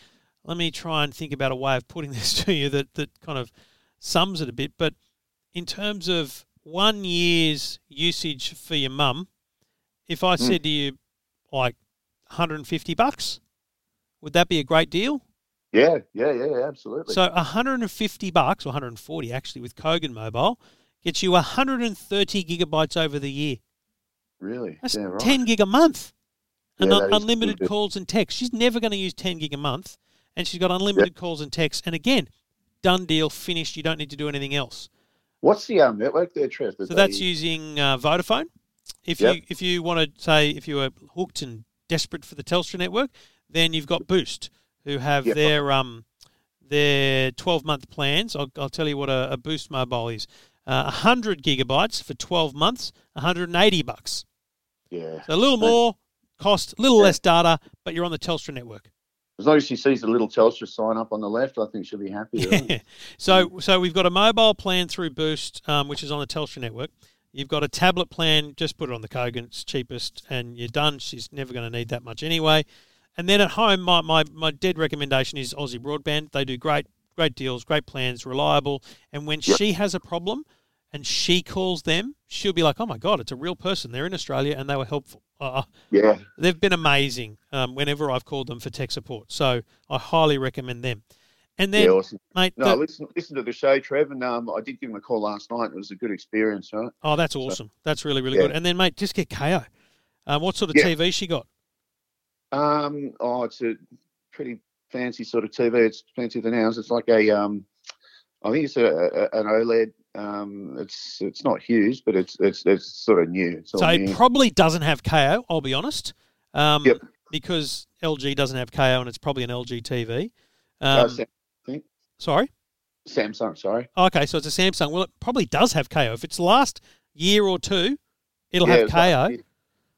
let me try and think about a way of putting this to you that that kind of sums it a bit. But in terms of one year's usage for your mum, if I Mm. said to you like 150 bucks, would that be a great deal? yeah, yeah, yeah, absolutely. So 150 bucks or 140 actually with Kogan Mobile gets you 130 gigabytes over the year. really, That's yeah, right. 10 gig a month. And Yeah, un- unlimited calls and texts. She's never going to use 10 gig a month. And she's got unlimited calls and texts. And again, done deal, finished. You don't need to do anything else. What's the um, network there, Trev? that So that's they- using uh, Vodafone. If Yep. you if you want to say if you were hooked and desperate for the Telstra network, then you've got Boost, who have Yep. their um their 12 month plans. I'll, I'll tell you what a, a Boost mobile is. Uh, 100 gigabytes for 12 months, 180 bucks. Yeah. So a little more cost, a little Yeah. less data, but you're on the Telstra network. As long as she sees the little Telstra sign up on the left, I think she'll be happy. Yeah. So so we've got a mobile plan through Boost, um, which is on the Telstra network. You've got a tablet plan, just put it on the Kogan, it's cheapest, and you're done. She's never going to need that much anyway. And then at home, my, my, my dead recommendation is Aussie Broadband. They do great great deals, great plans, reliable. And when Yep. she has a problem and she calls them, she'll be like, "Oh my god, it's a real person. They're in Australia and they were helpful." Uh, Yeah. they've been amazing um, whenever I've called them for tech support. So I highly recommend them. And then, yeah, awesome. mate, No, the- listen, listen to the show, Trev, and um, I did give him a call last night. It was a good experience, right? Oh, that's awesome. That's really, really Yeah. good. And then, mate, just get Kayo. Um, what sort of Yeah. TV she got? Um, oh, it's a pretty fancy sort of TV. It's fancier than ours. It's like a um, I think it's a, a an OLED. Um, it's it's not huge, but it's it's it's sort of new. It's So new. it probably doesn't have Kayo, I'll be honest. Um, Yep. Because LG doesn't have Kayo and it's probably an LG TV. Uh, Um, think sorry? Samsung. Sorry. Okay, so it's a Samsung. Well, it probably does have Kayo. If it's last year or two, it'll Yeah, have it's Kayo.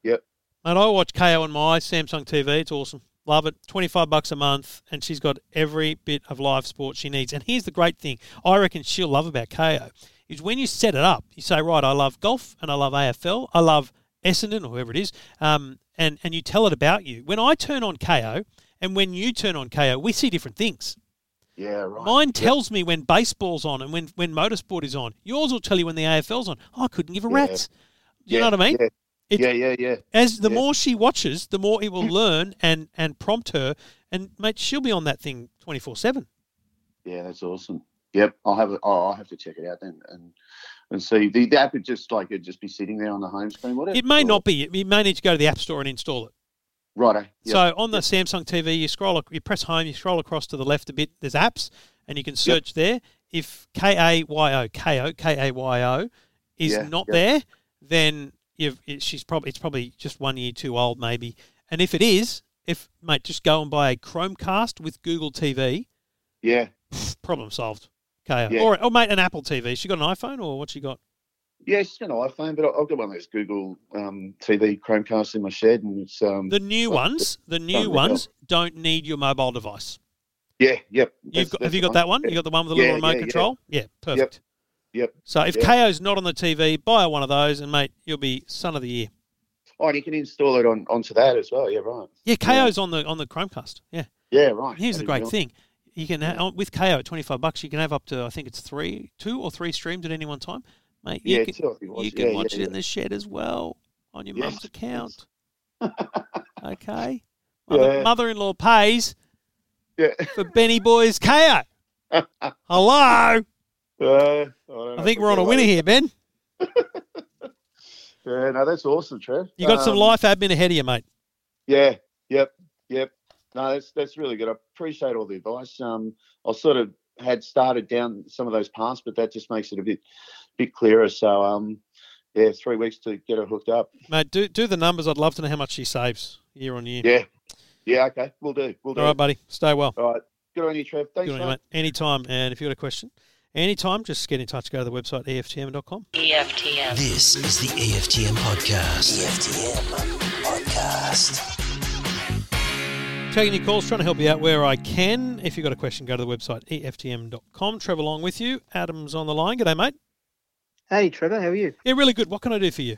Yep. And I watch Kayo on my Samsung TV. It's awesome. Love it. 25 bucks a month, and she's got every bit of live sport she needs. And here's the great thing I reckon she'll love about Kayo is when you set it up, you say, right, I love golf and I love AFL, I love Essendon or whoever it is, um, and, and you tell it about you. When I turn on Kayo and when you turn on Kayo, we see different things. Yeah. Right. Mine Yep. tells me when baseball's on and when, when motorsport is on. Yours will tell you when the AFL's on. Oh, I couldn't give a Yeah. rat's. Do you Yeah, know what I mean? Yeah. It's- yeah. Yeah. Yeah. As the Yeah. more she watches, the more it will mm. learn and, and prompt her. And mate, she'll be on that thing twenty four seven. Yeah, that's awesome. Yep, I'll have it. Oh, I'll have to check it out then and and see. The, the app would just like it'd just be sitting there on the home screen, Whatever. it? It may Or- not be. You may need to go to the app store and install it. Righto. Yep. So on the Samsung TV, you scroll, you press home, you scroll across to the left a bit. There's apps, and you can search there. If K A Y O K O K A Y O is Yeah, not there, then you've it, she's probably it's probably just one year too old maybe. And if it is, if mate, just go and buy a Chromecast with Google TV. Yeah, Problem solved. Kayo. Yeah. Or, or mate, an Apple TV. She got an iPhone or what she got? She's got an iPhone, but I've got one of those Google um, TV Chromecasts in my shed, and it's um. The new ones, the new the ones don't need your mobile device. yeah, yep. You've that's- got, that's have you the got that one? Yeah. You got the one with the little Yeah, remote yeah, control? Yeah, perfect. Yep. So if. Kayo's not on the TV, buy one of those, and mate, you'll be son of the year. Oh, and you can install it on onto that as well. Yeah, right. Yeah, Kayo's on the on the Chromecast. Yeah. Yeah, right. Here's the I didn't great thing: you can ha- with Kayo at twenty five bucks, you can have up to I think it's three, two or three streams at any one time, mate. You Yeah, can, I think you can Yeah, watch yeah, it in the shed as well on your Yes, mum's account. Okay. Mother, Yeah. Mother-in-law pays Yeah. for Benny Boy's Kayo. Hello. Uh, I think we're on a winner here, Ben. Yeah, no, that's awesome, Trev. You got some Um, life admin ahead of you, mate. Yeah, yep, yep. No, that's that's really good. I appreciate all the advice. Um, I sort of had started down some of those paths, but that just makes it a bit bit clearer. So, um, yeah, three weeks to get her hooked up. Mate, do do the numbers. I'd love to know how much she saves year on year. Yeah, yeah. Okay, we'll do. We'll do. All right, buddy. Stay well. All right. Good on you, Trev. Thanks, Good on you, mate. mate. Anytime. And if you've got a question, anytime, just get in touch. Go to the website, EFTM.com. EFTM. This is the EFTM podcast. EFTM podcast. Taking your calls, trying to help you out where I can. If you've got a question, go to the website, EFTM.com. Trevor along with you. Adam's on the line. G'day, mate. Hey Trevor, how are you? Yeah, really good. What can I do for you?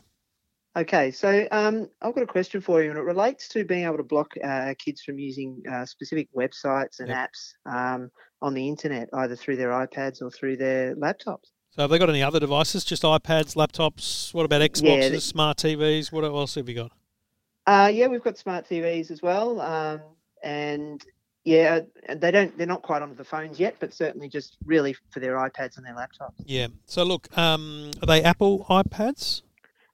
Okay, so um, I've got a question for you, and it relates to being able to block uh, kids from using uh, specific websites and Yep. apps um, on the internet, either through their iPads or through their laptops. So have they got any other devices? Just iPads, laptops? What about Xboxes, Yeah, they- smart TVs? What else have you got? Uh, yeah, we've got smart TVs as well, um, and yeah, they don't they're not quite onto the phones yet, but certainly just really for their iPads and their laptops. Yeah. So look, um, are they Apple iPads?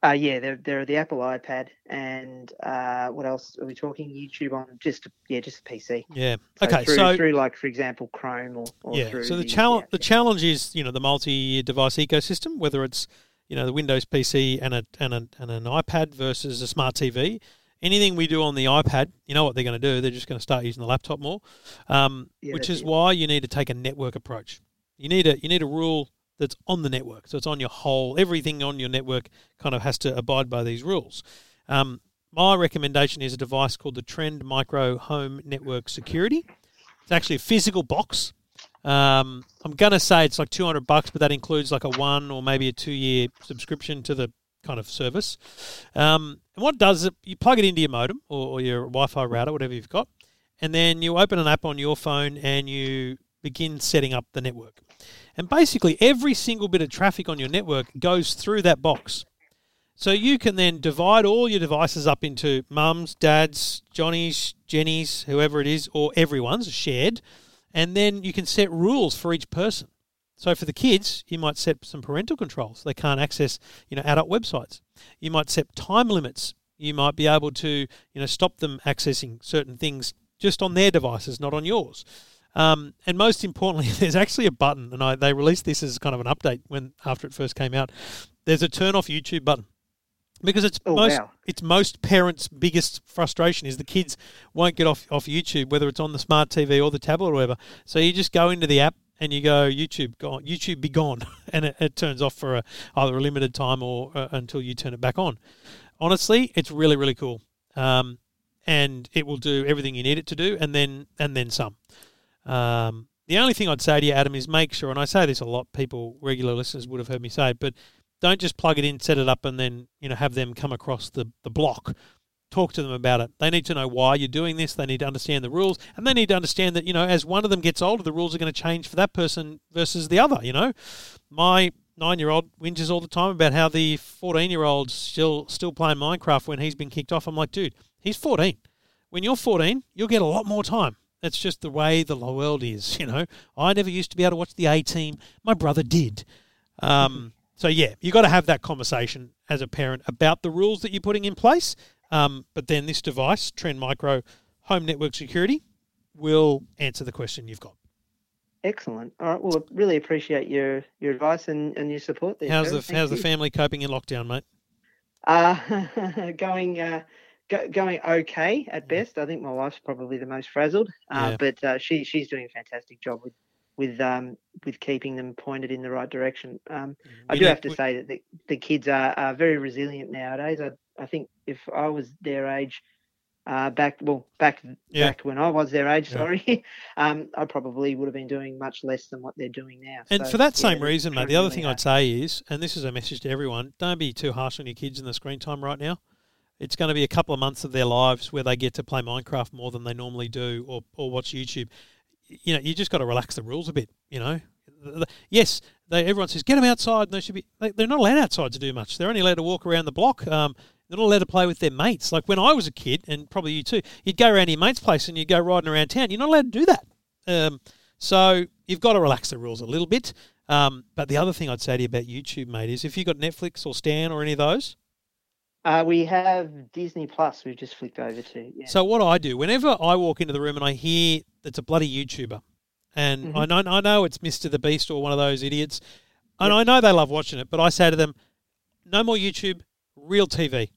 Uh, yeah, they're they're the Apple iPad, and uh, what else are we talking? YouTube on just yeah, just a PC. Yeah. So Okay. through, so through like for example Chrome or, or yeah. through So the the challenge the yeah. challenge is you know the multi-device ecosystem, whether it's you know the Windows PC and a and a and an iPad versus a smart TV. Anything we do on the iPad, you know what they're going to do? They're just going to start using the laptop more, um, Yeah, which is it. why you need to take a network approach. You need a you need a rule that's on the network, so it's on your whole everything on your network kind of has to abide by these rules. Um, my recommendation is a device called the Trend Micro Home Network Security. It's actually a physical box. Um, I'm gonna say it's like 200 bucks, but that includes like a one or maybe a two year subscription to the kind of service. Um, and what it does it, you plug it into your modem or, or your Wi-Fi router, whatever you've got, and then you open an app on your phone and you begin setting up the network. And basically, every single bit of traffic on your network goes through that box. So you can then divide all your devices up into mums, dads, Johnny's, Jenny's, whoever it is, or everyone's shared, and then you can set rules for each person. So for the kids, you might set some parental controls. They can't access, you know, adult websites. You might set time limits. You might be able to, you know, stop them accessing certain things just on their devices, not on yours. Um, and most importantly, there's actually a button, and I, they released this as kind of an update when after it first came out. There's a turn off YouTube button because it's Oh, most wow. it's most parents' biggest frustration is the kids won't get off off YouTube, whether it's on the smart TV or the tablet or whatever. So you just go into the app and you go YouTube gone, YouTube be gone, and it, it turns off for a, either a limited time or uh, until you turn it back on. Honestly, it's really really cool, um, and it will do everything you need it to do, and then and then some. Um, the only thing I'd say to you, Adam, is make sure, and I say this a lot, people, regular listeners would have heard me say it, but don't just plug it in, set it up, and then you know have them come across the, the block. Talk to them about it. They need to know why you're doing this. They need to understand the rules, and they need to understand that you know as one of them gets older, the rules are going to change for that person versus the other. You know, my nine-year-old whinges all the time about how the fourteen-year-old's still still playing Minecraft when he's been kicked off. I'm like, dude, he's fourteen. When you're fourteen, you'll get a lot more time. That's just the way the world is. You know, I never used to be able to watch the A Team. My brother did. Um, so yeah, you got to have that conversation as a parent about the rules that you're putting in place. Um, but then this device, Trend Micro Home Network Security, will answer the question you've got. Excellent. All right. Well, really appreciate your, your advice and, and your support there. How's the Thank how's the family coping in lockdown, mate? Uh, going uh, go, going okay at best. I think my wife's probably the most frazzled, uh, Yeah. but uh, she she's doing a fantastic job with with um, with keeping them pointed in the right direction. Um, I do have to say that the, the kids are, are very resilient nowadays. I, I think if I was their age, uh, back well back Yeah. back when I was their age, Yeah. sorry, um, I probably would have been doing much less than what they're doing now. And So, for that yeah, same reason, mate, the other thing I'd say is, and this is a message to everyone: don't be too harsh on your kids in the screen time right now. It's going to be a couple of months of their lives where they get to play Minecraft more than they normally do, or or watch YouTube. You know, you just got to relax the rules a bit. You know, yes, they, everyone says get them outside, and they should be. They, they're not allowed outside to do much. They're only allowed to walk around the block. Um, they're not allowed to play with their mates. Like when I was a kid, and probably you too, you'd go around your mate's place and you'd go riding around town. You're not allowed to do that. Um, so you've got to relax the rules a little bit. Um, but the other thing I'd say to you about YouTube, mate, is if you've got Netflix or Stan or any of those, Uh, we have Disney Plus. We've just flicked over to. Yeah. So what I do whenever I walk into the room and I hear it's a bloody YouTuber, and Mhm. I know I know it's Mister the Beast or one of those idiots, and I know they love watching it, but I say to them, no more YouTube, real TV.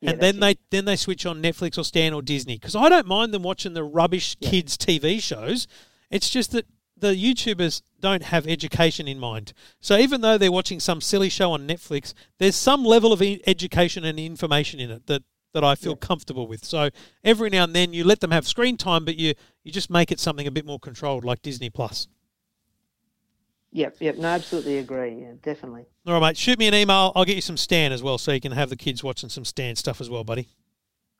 Yeah, and then they then they switch on Netflix or Stan or Disney because I don't mind them watching the rubbish kids TV shows. It's just that the YouTubers don't have education in mind. So even though they're watching some silly show on Netflix, there's some level of e- education and information in it that that I feel comfortable with. So every now and then you let them have screen time, but you you just make it something a bit more controlled, like Disney Plus. Yep, yep. No, absolutely agree. Yeah, definitely. All right, mate. Shoot me an email. I'll get you some Stan as well, so you can have the kids watching some Stan stuff as well, buddy.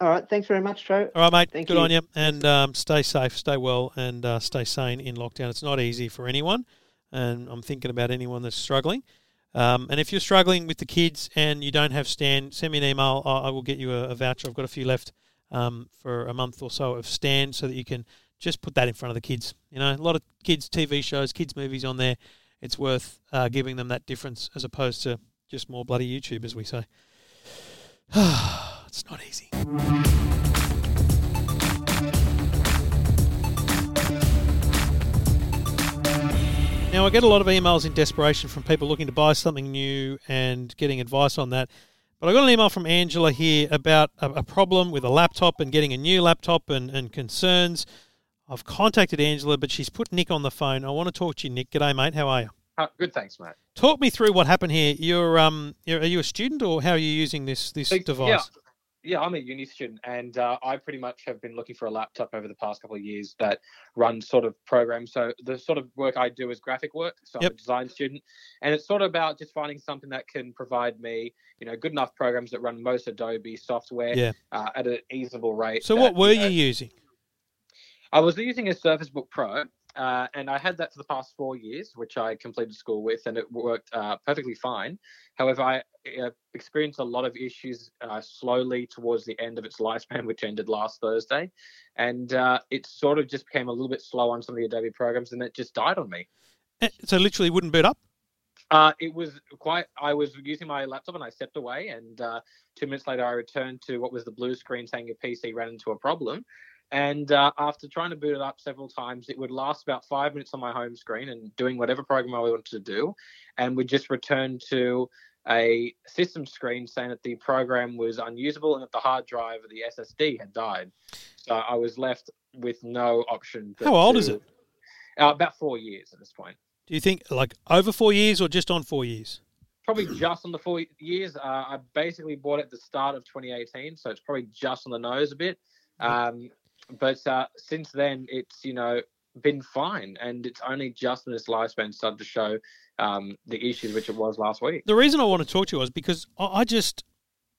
All right. Thanks very much, Tro. All right, mate. Thank Good you. on you. And um, stay safe, stay well, and uh, stay sane in lockdown. It's not easy for anyone, and I'm thinking about anyone that's struggling. Um, and if you're struggling with the kids and you don't have Stan, send me an email. I, I will get you a, a voucher. I've got a few left um, for a month or so of Stan, so that you can just put that in front of the kids. You know, a lot of kids' TV shows, kids' movies on there. It's worth uh, giving them that difference as opposed to just more bloody YouTube, as we say. it's not easy. Now, I get a lot of emails in desperation from people looking to buy something new and getting advice on that. But I got an email from Angela here about a, a problem with a laptop and getting a new laptop and, and concerns. I've contacted Angela, but she's put Nick on the phone. I want to talk to you, Nick. G'day, mate. How are you? Uh, good, thanks, mate. Talk me through what happened here. You're um, you're, are you a student or how are you using this this So, device? Yeah, yeah, I'm a uni student, and uh, I pretty much have been looking for a laptop over the past couple of years that runs sort of programs. So the sort of work I do is graphic work. So I'm a design student, and it's sort of about just finding something that can provide me, you know, good enough programs that run most Adobe software Yeah. uh, at an easable rate. So that, what were know, you using? I was using a Surface Book Pro, uh, and I had that for the past four years, which I completed school with, and it worked uh, perfectly fine. However, I uh, experienced a lot of issues uh, slowly towards the end of its lifespan, which ended last Thursday, and uh, it sort of just became a little bit slow on some of the Adobe programs, and it just died on me. Eh, So literally wouldn't boot up. Uh, it was quite. I was using my laptop and I stepped away, and uh, two minutes later, I returned to what was the blue screen saying your PC ran into a problem. And uh, after trying to boot it up several times, it would last about five minutes on my home screen and doing whatever program I wanted to do, and would just return to a system screen saying that the program was unusable and that the hard drive or the SSD had died. So I was left with no option. How old is it? Uh, about four years at this point. Do you think like over four years or just on four years? probably just on the four years. Uh, I basically bought it at the start of 2018, so it's probably just on the nose a bit. Um, but uh, since then, it's you know been fine, and it's only just in its lifespan started to show um, the issues which it was last week. The reason I want to talk to you is because I just,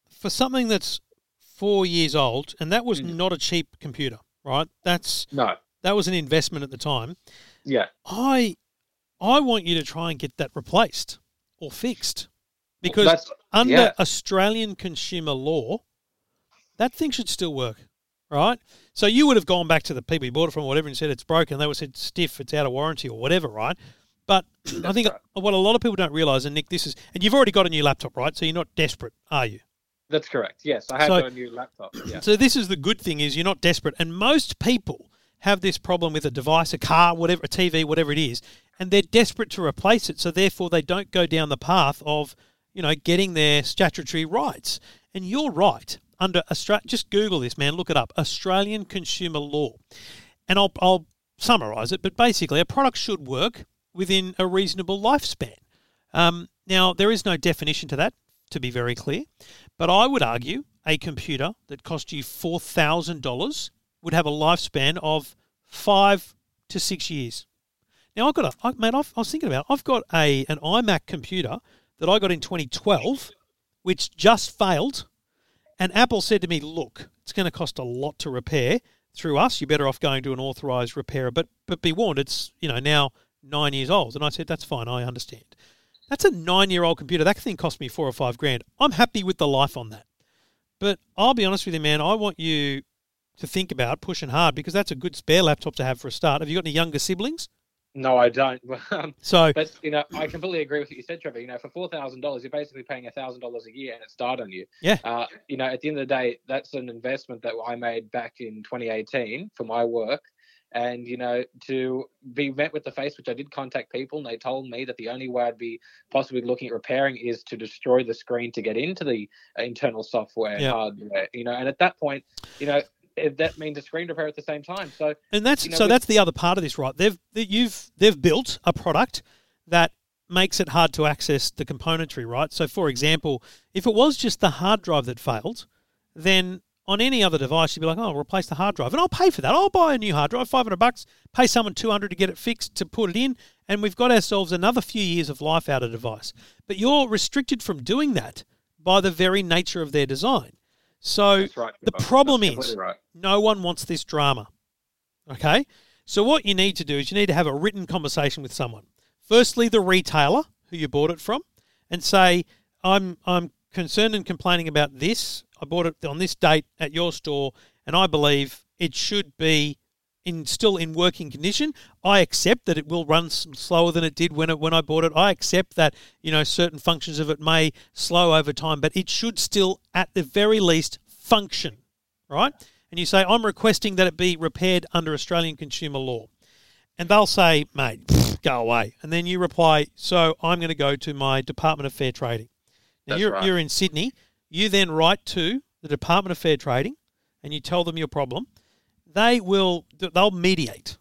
for something that's four years old, and that was not a cheap computer, right? That's no, that was an investment at the time. Yeah, I, I want you to try and get that replaced or fixed, because that's- under yeah. Australian consumer law, that thing should still work, right? So you would have gone back to the people you bought it from, or whatever, and said it's broken. They would have said stiff, it's out of warranty, or whatever, right? But I think what a lot of people don't realise, and Nick, this is, and you've already got a new laptop, right? So you're not desperate, are you? that's correct. Yes, I have So- a new laptop. Yeah. So this is the good thing is you're not desperate, and most people have this problem with a device, a car, whatever, a TV, whatever it is, and they're desperate to replace it. So therefore, they don't go down the path of you know getting their statutory rights. And you're right. Under Austra- just Google this, man. Look it up. Australian consumer law, and I'll I'll summarise it. But basically, a product should work within a reasonable lifespan. Um, now, there is no definition to that, to be very clear, but I would argue a computer that cost you four thousand dollars would have a lifespan of five to six years. Now I've got a I, mate. I've, I was thinking about. I've got a an iMac computer that I got in 2012, which just failed, and Apple said to me, "Look, it's going to cost a lot to repair through us. You're better off going to an authorized repairer." But but be warned, it's you know now nine years old, and I said that's fine. I understand. That's a nine-year-old computer. That thing cost me four or five grand. I'm happy with the life on that. But I'll be honest with you, man. I want you to think about pushing hard because that's a good spare laptop to have for a start. Have you got any younger siblings? No, I don't. Um, So but you know, I completely agree with what you said, Trevor. You know, for four thousand dollars, you're basically paying thousand dollars a year, and it's started on you. Yeah. Uh, you know, at the end of the day, that's an investment that I made back in 2018 for my work, and you know, to be met with the face, which I did contact people, and they told me that the only way I'd be possibly looking at repairing is to destroy the screen to get into the internal software Yeah. hardware. You know, and at that point, you know. If That means a screen repair at the same time. So, And that's you know, so that's the other part of this, right? They've you've they've built a product that makes it hard to access the componentry, right? So for example, if it was just the hard drive that failed, then on any other device you'd be like, "Oh, replace the hard drive." And I'll pay for that. I'll buy a new hard drive, 500 bucks, pay someone 200 to get it fixed to put it in, and we've got ourselves another few years of life out of the device. But you're restricted from doing that by the very nature of their design. So right, the problem That's is right. no one wants this drama. Okay? So what you need to do is you need to have a written conversation with someone. Firstly, the retailer who you bought it from and say, I'm I'm concerned and complaining about this. I bought it on this date at your store and I believe it should be in still in working condition. I accept that it will run slower than it did when it when I bought it. I accept that you know certain functions of it may slow over time, but it should still at the very least function, right? And you say I'm requesting that it be repaired under Australian consumer law. And they'll say, mate, go away. And then you reply, so I'm going to go to my Department of Fair Trading. Now, That's you're, right. you're in Sydney. You then write to the Department of Fair Trading and you tell them your problem. They will, they'll mediate.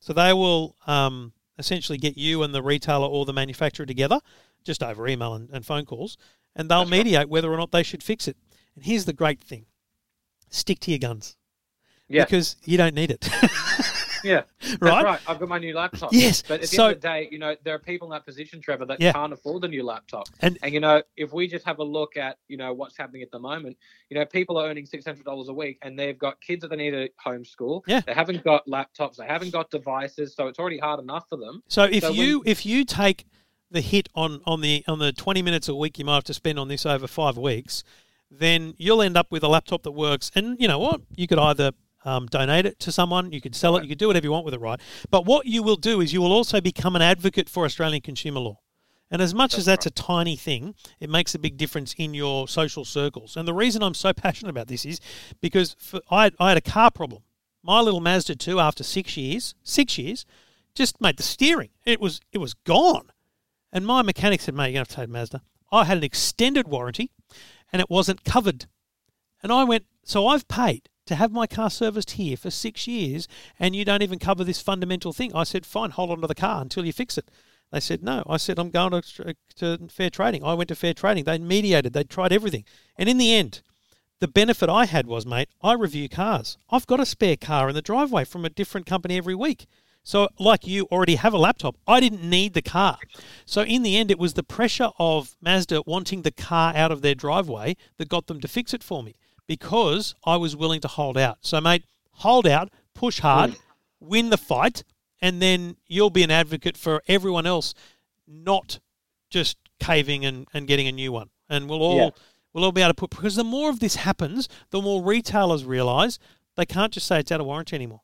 So they will um, essentially get you and the retailer or the manufacturer together, just over email and, and phone calls, and they'll mediate whether or not they should fix it. And here's the great thing stick to your guns. Yeah. Because you don't need it. Yeah, Right? right. I've got my new laptop. Yes, but at the so- end of the day, you know, there are people in that position, Trevor, that Yeah. can't afford the new laptop. And- you know, if we just have a look at you know what's happening at the moment, you know, people are earning six hundred dollars a week, and they've got kids that they need to homeschool. Yeah. they haven't got laptops, they haven't got devices, so it's already hard enough for them. So if when- you if you take the hit on on the on the 20 minutes a week you might have to spend on this over 5 weeks, then you'll end up with a laptop that works and you know what? You could either um, donate it to someone, you could sell it, you could do whatever you want with it, right? But what you will do is you will also become an advocate for Australian consumer law. And as much as that's a tiny thing, it makes a big difference in your social circles. And the reason I'm so passionate about this is because for, I, I had a car problem. My little Mazda 2, after six years, six years, just made the steering. It was it was gone. And my mechanic said, mate, you're going to have to take Mazda. I had an extended warranty and it wasn't covered. And I went, so I've paid to have my car serviced here for six years and you don't even cover this fundamental thing. I said, fine, hold on to the car until you fix it. They said, no. I said, I'm going to, to fair trading. I went to fair trading. They mediated, they tried everything. And in the end, the benefit I had was, mate, I review cars. I've got a spare car in the driveway from a different company every week. So, like you already have a laptop, I didn't need the car. So, in the end, it was the pressure of Mazda wanting the car out of their driveway that got them to fix it for me because I was willing to hold out. So, mate, hold out, push hard, win the fight, and then you'll be an advocate for everyone else not just caving and, and getting a new one. And we'll all Yeah. we'll all be able to put because the more of this happens, the more retailers realise they can't just say it's out of warranty anymore.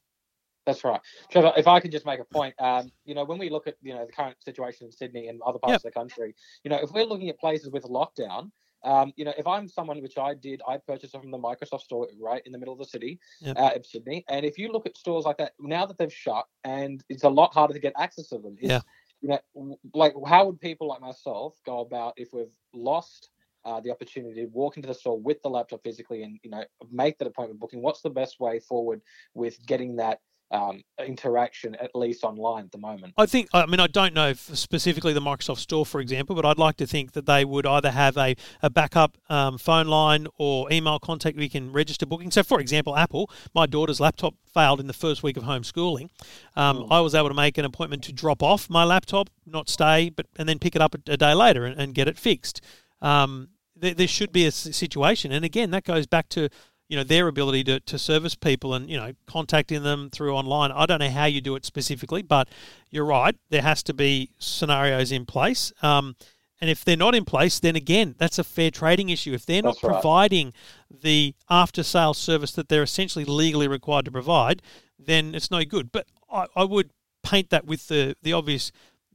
That's right, Trevor. If I can just make a point, um, you know, when we look at you know the current situation in Sydney and other parts Yep. of the country, you know, if we're looking at places with lockdown, um, you know, if I'm someone which I did, I purchased from the Microsoft store right in the middle of the city Yep. uh, of Sydney, and if you look at stores like that now that they've shut, and it's a lot harder to get access to them. Yeah. You know, like how would people like myself go about if we've lost uh, the opportunity to walk into the store with the laptop physically and you know make that appointment booking. What's the best way forward with getting that um, interaction at least online at the moment? I think, I mean, I don't know specifically the Microsoft Store, for example, but I'd like to think that they would either have a, a backup um, phone line or email contact where you can register booking. So, for example, Apple, my daughter's laptop failed in the first week of homeschooling. Um, I was able to make an appointment to drop off my laptop, not stay, but and then pick it up a, a day later and, and get it fixed. Um, there, there should be a situation, and again, that goes back to you know their ability to, to service people and you know contacting them through online. I don't know how you do it specifically, but you're right. There has to be scenarios in place. Um, and if they're not in place, then again, that's a fair trading issue. If they're not That's right. providing the after sales service that they're essentially legally required to provide, then it's no good. But I, I would paint that with the, the obvious,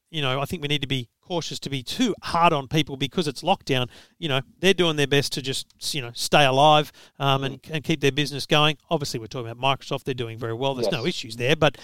you know, I think we need to be cautious to be too hard on people because it's lockdown. You know, they're doing their best to just, you know, stay alive um, and, and keep their business going. Obviously, we're talking about Microsoft. They're doing very well. There's no issues there. But,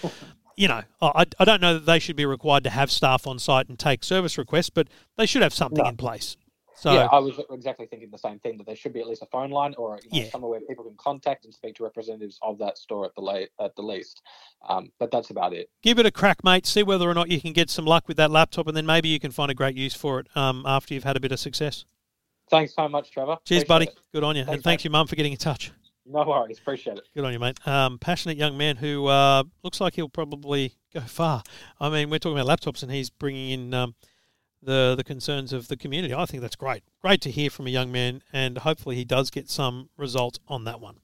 you know, I, I don't know that they should be required to have staff on site and take service requests, but they should have something No. in place. So, yeah, I was exactly thinking the same thing that there should be at least a phone line or you know, Yeah. somewhere where people can contact and speak to representatives of that store at the at the least. Um, but that's about it. give it a crack, mate. See whether or not you can get some luck with that laptop, and then maybe you can find a great use for it um, after you've had a bit of success. Thanks so much, Trevor. Cheers, Appreciate buddy. it. Good on you. and Thanks, thanks mate. your mum for getting in touch. No worries. Appreciate it. Good on you, mate. Um, passionate young man who uh, looks like he'll probably go far. I mean, we're talking about laptops, and he's bringing in um, the the concerns of the community. I think that's great. Great to hear from a young man, and hopefully he does get some results on that one.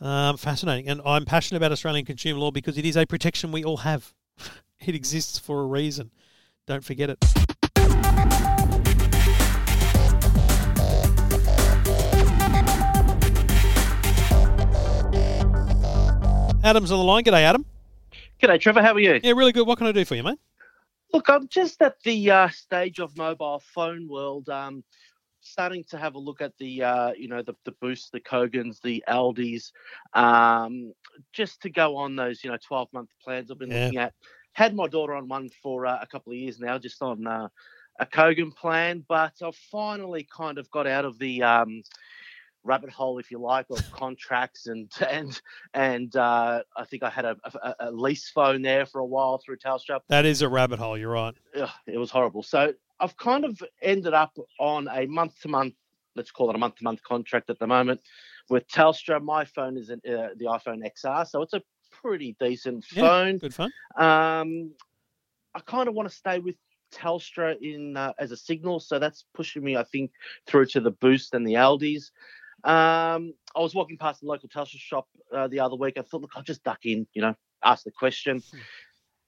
Um, fascinating, and I'm passionate about Australian consumer law because it is a protection we all have. it exists for a reason. Don't forget it. Adam's on the line. G'day, Adam. G'day, Trevor. How are you? Yeah, really good. What can I do for you, mate? Look, I'm just at the uh, stage of mobile phone world, um, starting to have a look at the, uh, you know, the, the Boost, the Kogans, the Aldis, um, just to go on those, you know, 12 month plans I've been Yeah. looking at. Had my daughter on one for uh, a couple of years now, just on uh, a Kogan plan, but I've finally kind of got out of the um, rabbit hole, if you like, of contracts and and and uh, I think I had a, a, a lease phone there for a while through Telstra. That is a rabbit hole. You're right. Ugh, it was horrible. So I've kind of ended up on a month to month, let's call it a month to month contract at the moment with Telstra. My phone is an, uh, the iPhone XR, so it's a pretty decent Yeah, phone. Good phone. Um, I kind of want to stay with Telstra in uh, as a signal, so that's pushing me, I think, through to the Boost and the Aldis. Um, I was walking past the local Telstra shop uh, the other week. I thought, look, I'll just duck in, you know, ask the question.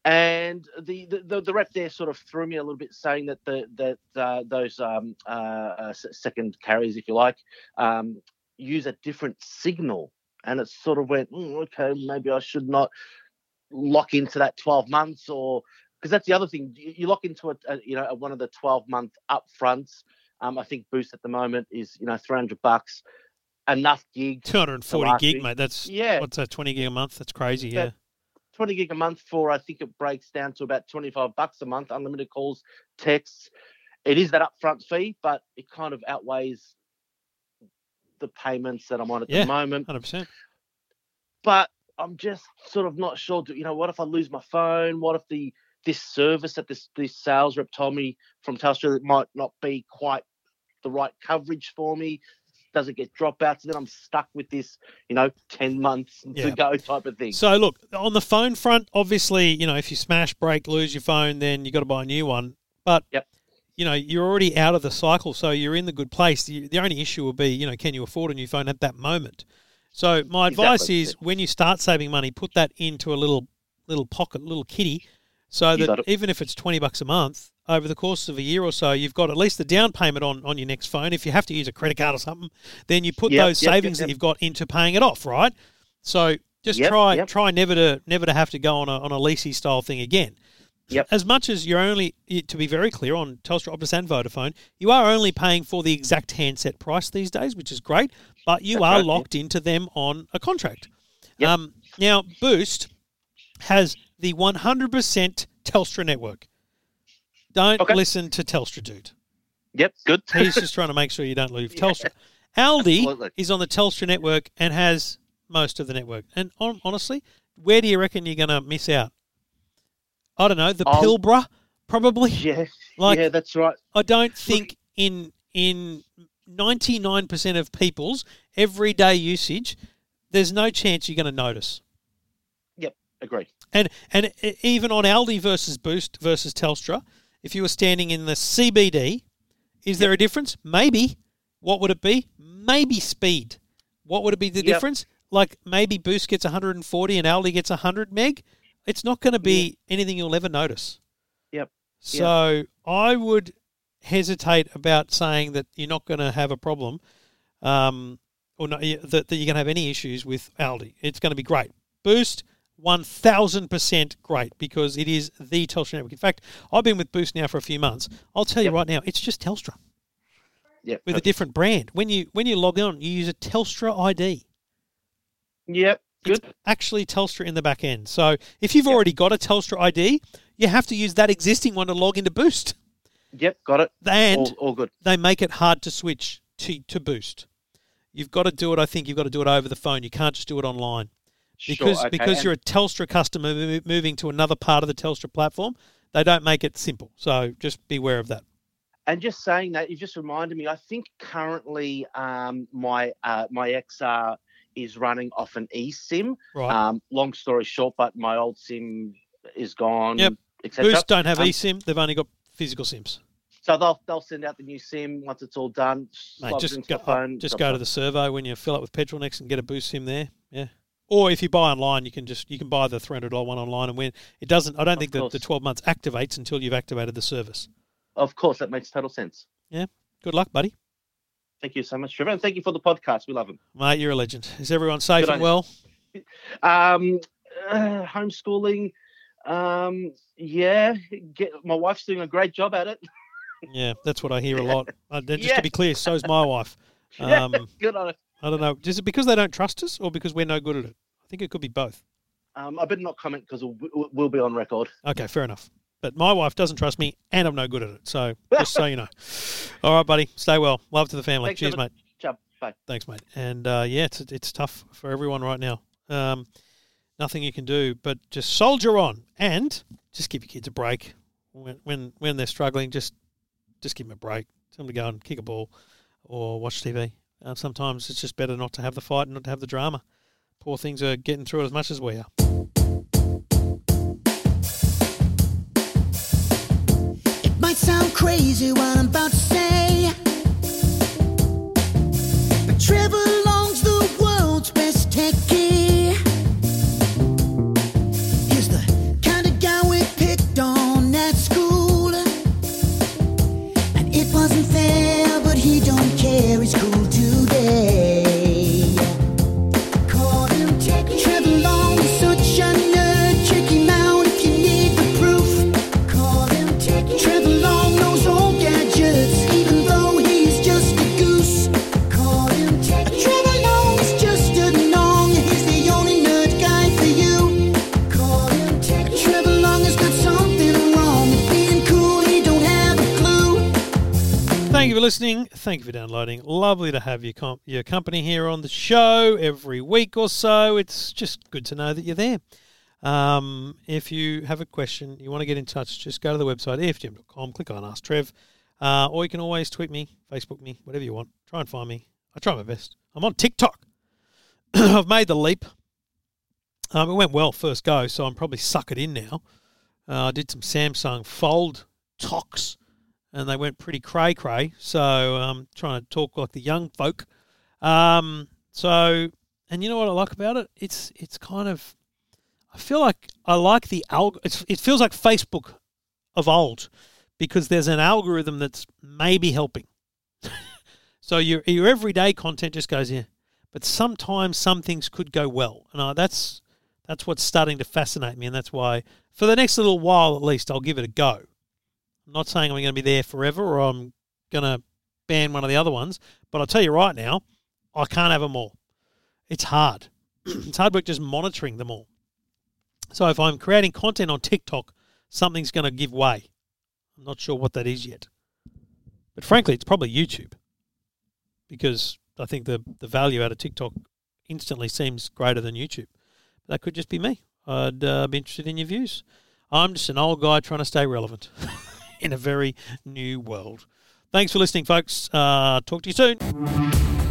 And the, the, the, rep there sort of threw me a little bit, saying that the that uh, those um, uh, uh, second carriers, if you like, um, use a different signal. And it sort of went, "Mm, okay, maybe I should not lock into that 12 months or because that's the other thing you, you lock into a, a you know one of the 12 month upfronts um i think boost at the moment is you know 300 bucks enough gig 240 gig, mate. That's yeah what's that? 20 gig a month. That's crazy. Yeah. Yeah. 20 gig a month for i think it breaks down to about 25 bucks a month unlimited calls texts it is that upfront fee but it kind of outweighs the payments that i'm on at Yeah. the moment 100. percent but I'm just sort of not sure. You know, what if I lose my phone? What if the this service that this this sales rep told me from Telstra that might not be quite the right coverage for me? Does it get dropouts? And then I'm stuck with this, you know, ten months Yeah. to go type of thing. So look on the phone front. Obviously, you know if you smash, break, lose your phone, then you've got to buy a new one. But Yep. you know you're already out of the cycle, so you're in the good place. The, the only issue will be, you know, can you afford a new phone at that moment? So my advice Exactly. is when you start saving money, put that into a little little pocket, little kitty, so You that even if it's twenty bucks a month over the course of a year or so, you've got at least the down payment on, on your next phone. If you have to use a credit card or something, then you put Yep, those yep, savings yep. that you've got into paying it off, right? So just try try never to never to have to go on a on a leasey style thing again. Yep. As much as you're only to be very clear on Telstra, Optus, and Vodafone, you are only paying for the exact handset price these days, which is great. But you That's are right, locked into them on a contract. Yep. Um, now Boost has the 100% Telstra network. Don't Okay. listen to Telstra, dude. Yep, good. He's just trying to make sure you don't leave Telstra. Aldi absolutely. is on the Telstra network and has most of the network. And hon- honestly, where do you reckon you're going to miss out? I don't know. The I'll- Pilbara, probably. Yeah, Like- yeah, that's right. I don't think in in nine percent of people's everyday usage, there's no chance you're going to notice. Yep, agreed. And and even on Aldi versus Boost versus Telstra, if you were standing in the CBD, is there a difference? Maybe. What would it be? Maybe speed. What would it be the Yep. difference? Like maybe Boost gets 140 and Aldi gets 100 meg. It's not going to be anything you'll ever notice. Yep. So I would hesitate about saying that you're not going to have a problem, um, or not, that, that you're going to have any issues with Aldi. It's going to be great. Boost, one thousand percent great because it is the Telstra network. In fact, I've been with Boost now for a few months. I'll tell you right now, it's just Telstra Yep. with a different brand. When you when you log on, you use a Telstra ID. Yep. Good. actually Telstra in the back end. So if you've already got a Telstra ID, you have to use that existing one to log into Boost. Yep, got it. And all, all good. they make it hard to switch to, to Boost. You've got to do it. I think you've got to do it over the phone. You can't just do it online Sure, because okay, because and- you're a Telstra customer moving to another part of the Telstra platform. They don't make it simple. So just beware of that. And just saying that, you just reminded me. I think currently um, my uh, my XR is running off an eSIM. Right. Um, long story short, but my old SIM is gone. Yep. etc. Boost don't have Um, eSIM. They've only got physical SIMs. So they'll they'll send out the new SIM once it's all done. Mate, just go, phone. just go to the servo when you fill up with petrol next and get a boost sim there. Yeah. Or if you buy online, you can just you can buy the three hundred dollar one online and when it doesn't. I don't think that the twelve months activates until you've activated the service. Of course, that makes total sense. Yeah. Good luck, buddy. Thank you so much, Trevor, and thank you for the podcast. We love them. Mate, you're a legend. Is everyone safe Good and well? Um, uh, homeschooling. Um, yeah, get, my wife's doing a great job at it. Yeah, that's what I hear a lot. Uh, just Yeah. to be clear, so's my wife. Um, good on it. I don't know. Is it because they don't trust us or because we're no good at it? I think it could be both. Um, I better not comment because we'll, we'll- be on record. Okay, fair enough. But my wife doesn't trust me, and I'm no good at it. So just so you know. All right, buddy. Stay well. Love to the family. Thanks, Cheers, mate. Ciao. Bye. Thanks, mate. And uh, yeah, it's it's tough for everyone right now. Um, nothing you can do but just soldier on and just give your kids a break when when when they're struggling. Just just give them a break. Tell them to go and kick a ball or watch TV. Uh, sometimes it's just better not to have the fight and not to have the drama. Poor things are getting through it as much as we are. It might sound crazy what I'm about to say, but Trevor listening. Thank you for downloading. Lovely to have your com- your company here on the show every week or so. It's just good to know that you're there. Um, if you have a question, you want to get in touch, just go to the website eftm.com, click on Ask Trev, uh, or you can always tweet me, Facebook me, whatever you want. Try and find me. I try my best. I'm on TikTok. I've made the leap. Um, it went well first go, so I'm probably suck it in now. Uh, I did some Samsung Fold talks and they went pretty cray cray. So um, trying to talk like the young folk. Um, so and you know what I like about it? It's it's kind of I feel like I like the alg. It feels like Facebook of old because there's an algorithm that's maybe helping. so your your everyday content just goes here, but sometimes some things could go well, and uh, that's that's what's starting to fascinate me, and that's why for the next little while at least I'll give it a go. I'm not saying I'm going to be there forever or I'm going to ban one of the other ones, but I'll tell you right now, I can't have them all. It's hard. it's hard work just monitoring them all. So if I'm creating content on TikTok, something's going to give way. I'm not sure what that is yet. But frankly, it's probably YouTube because I think the, the value out of TikTok instantly seems greater than YouTube. But that could just be me. I'd uh, be interested in your views. I'm just an old guy trying to stay relevant. in a very new world. Thanks for listening, folks. Uh, talk to you soon.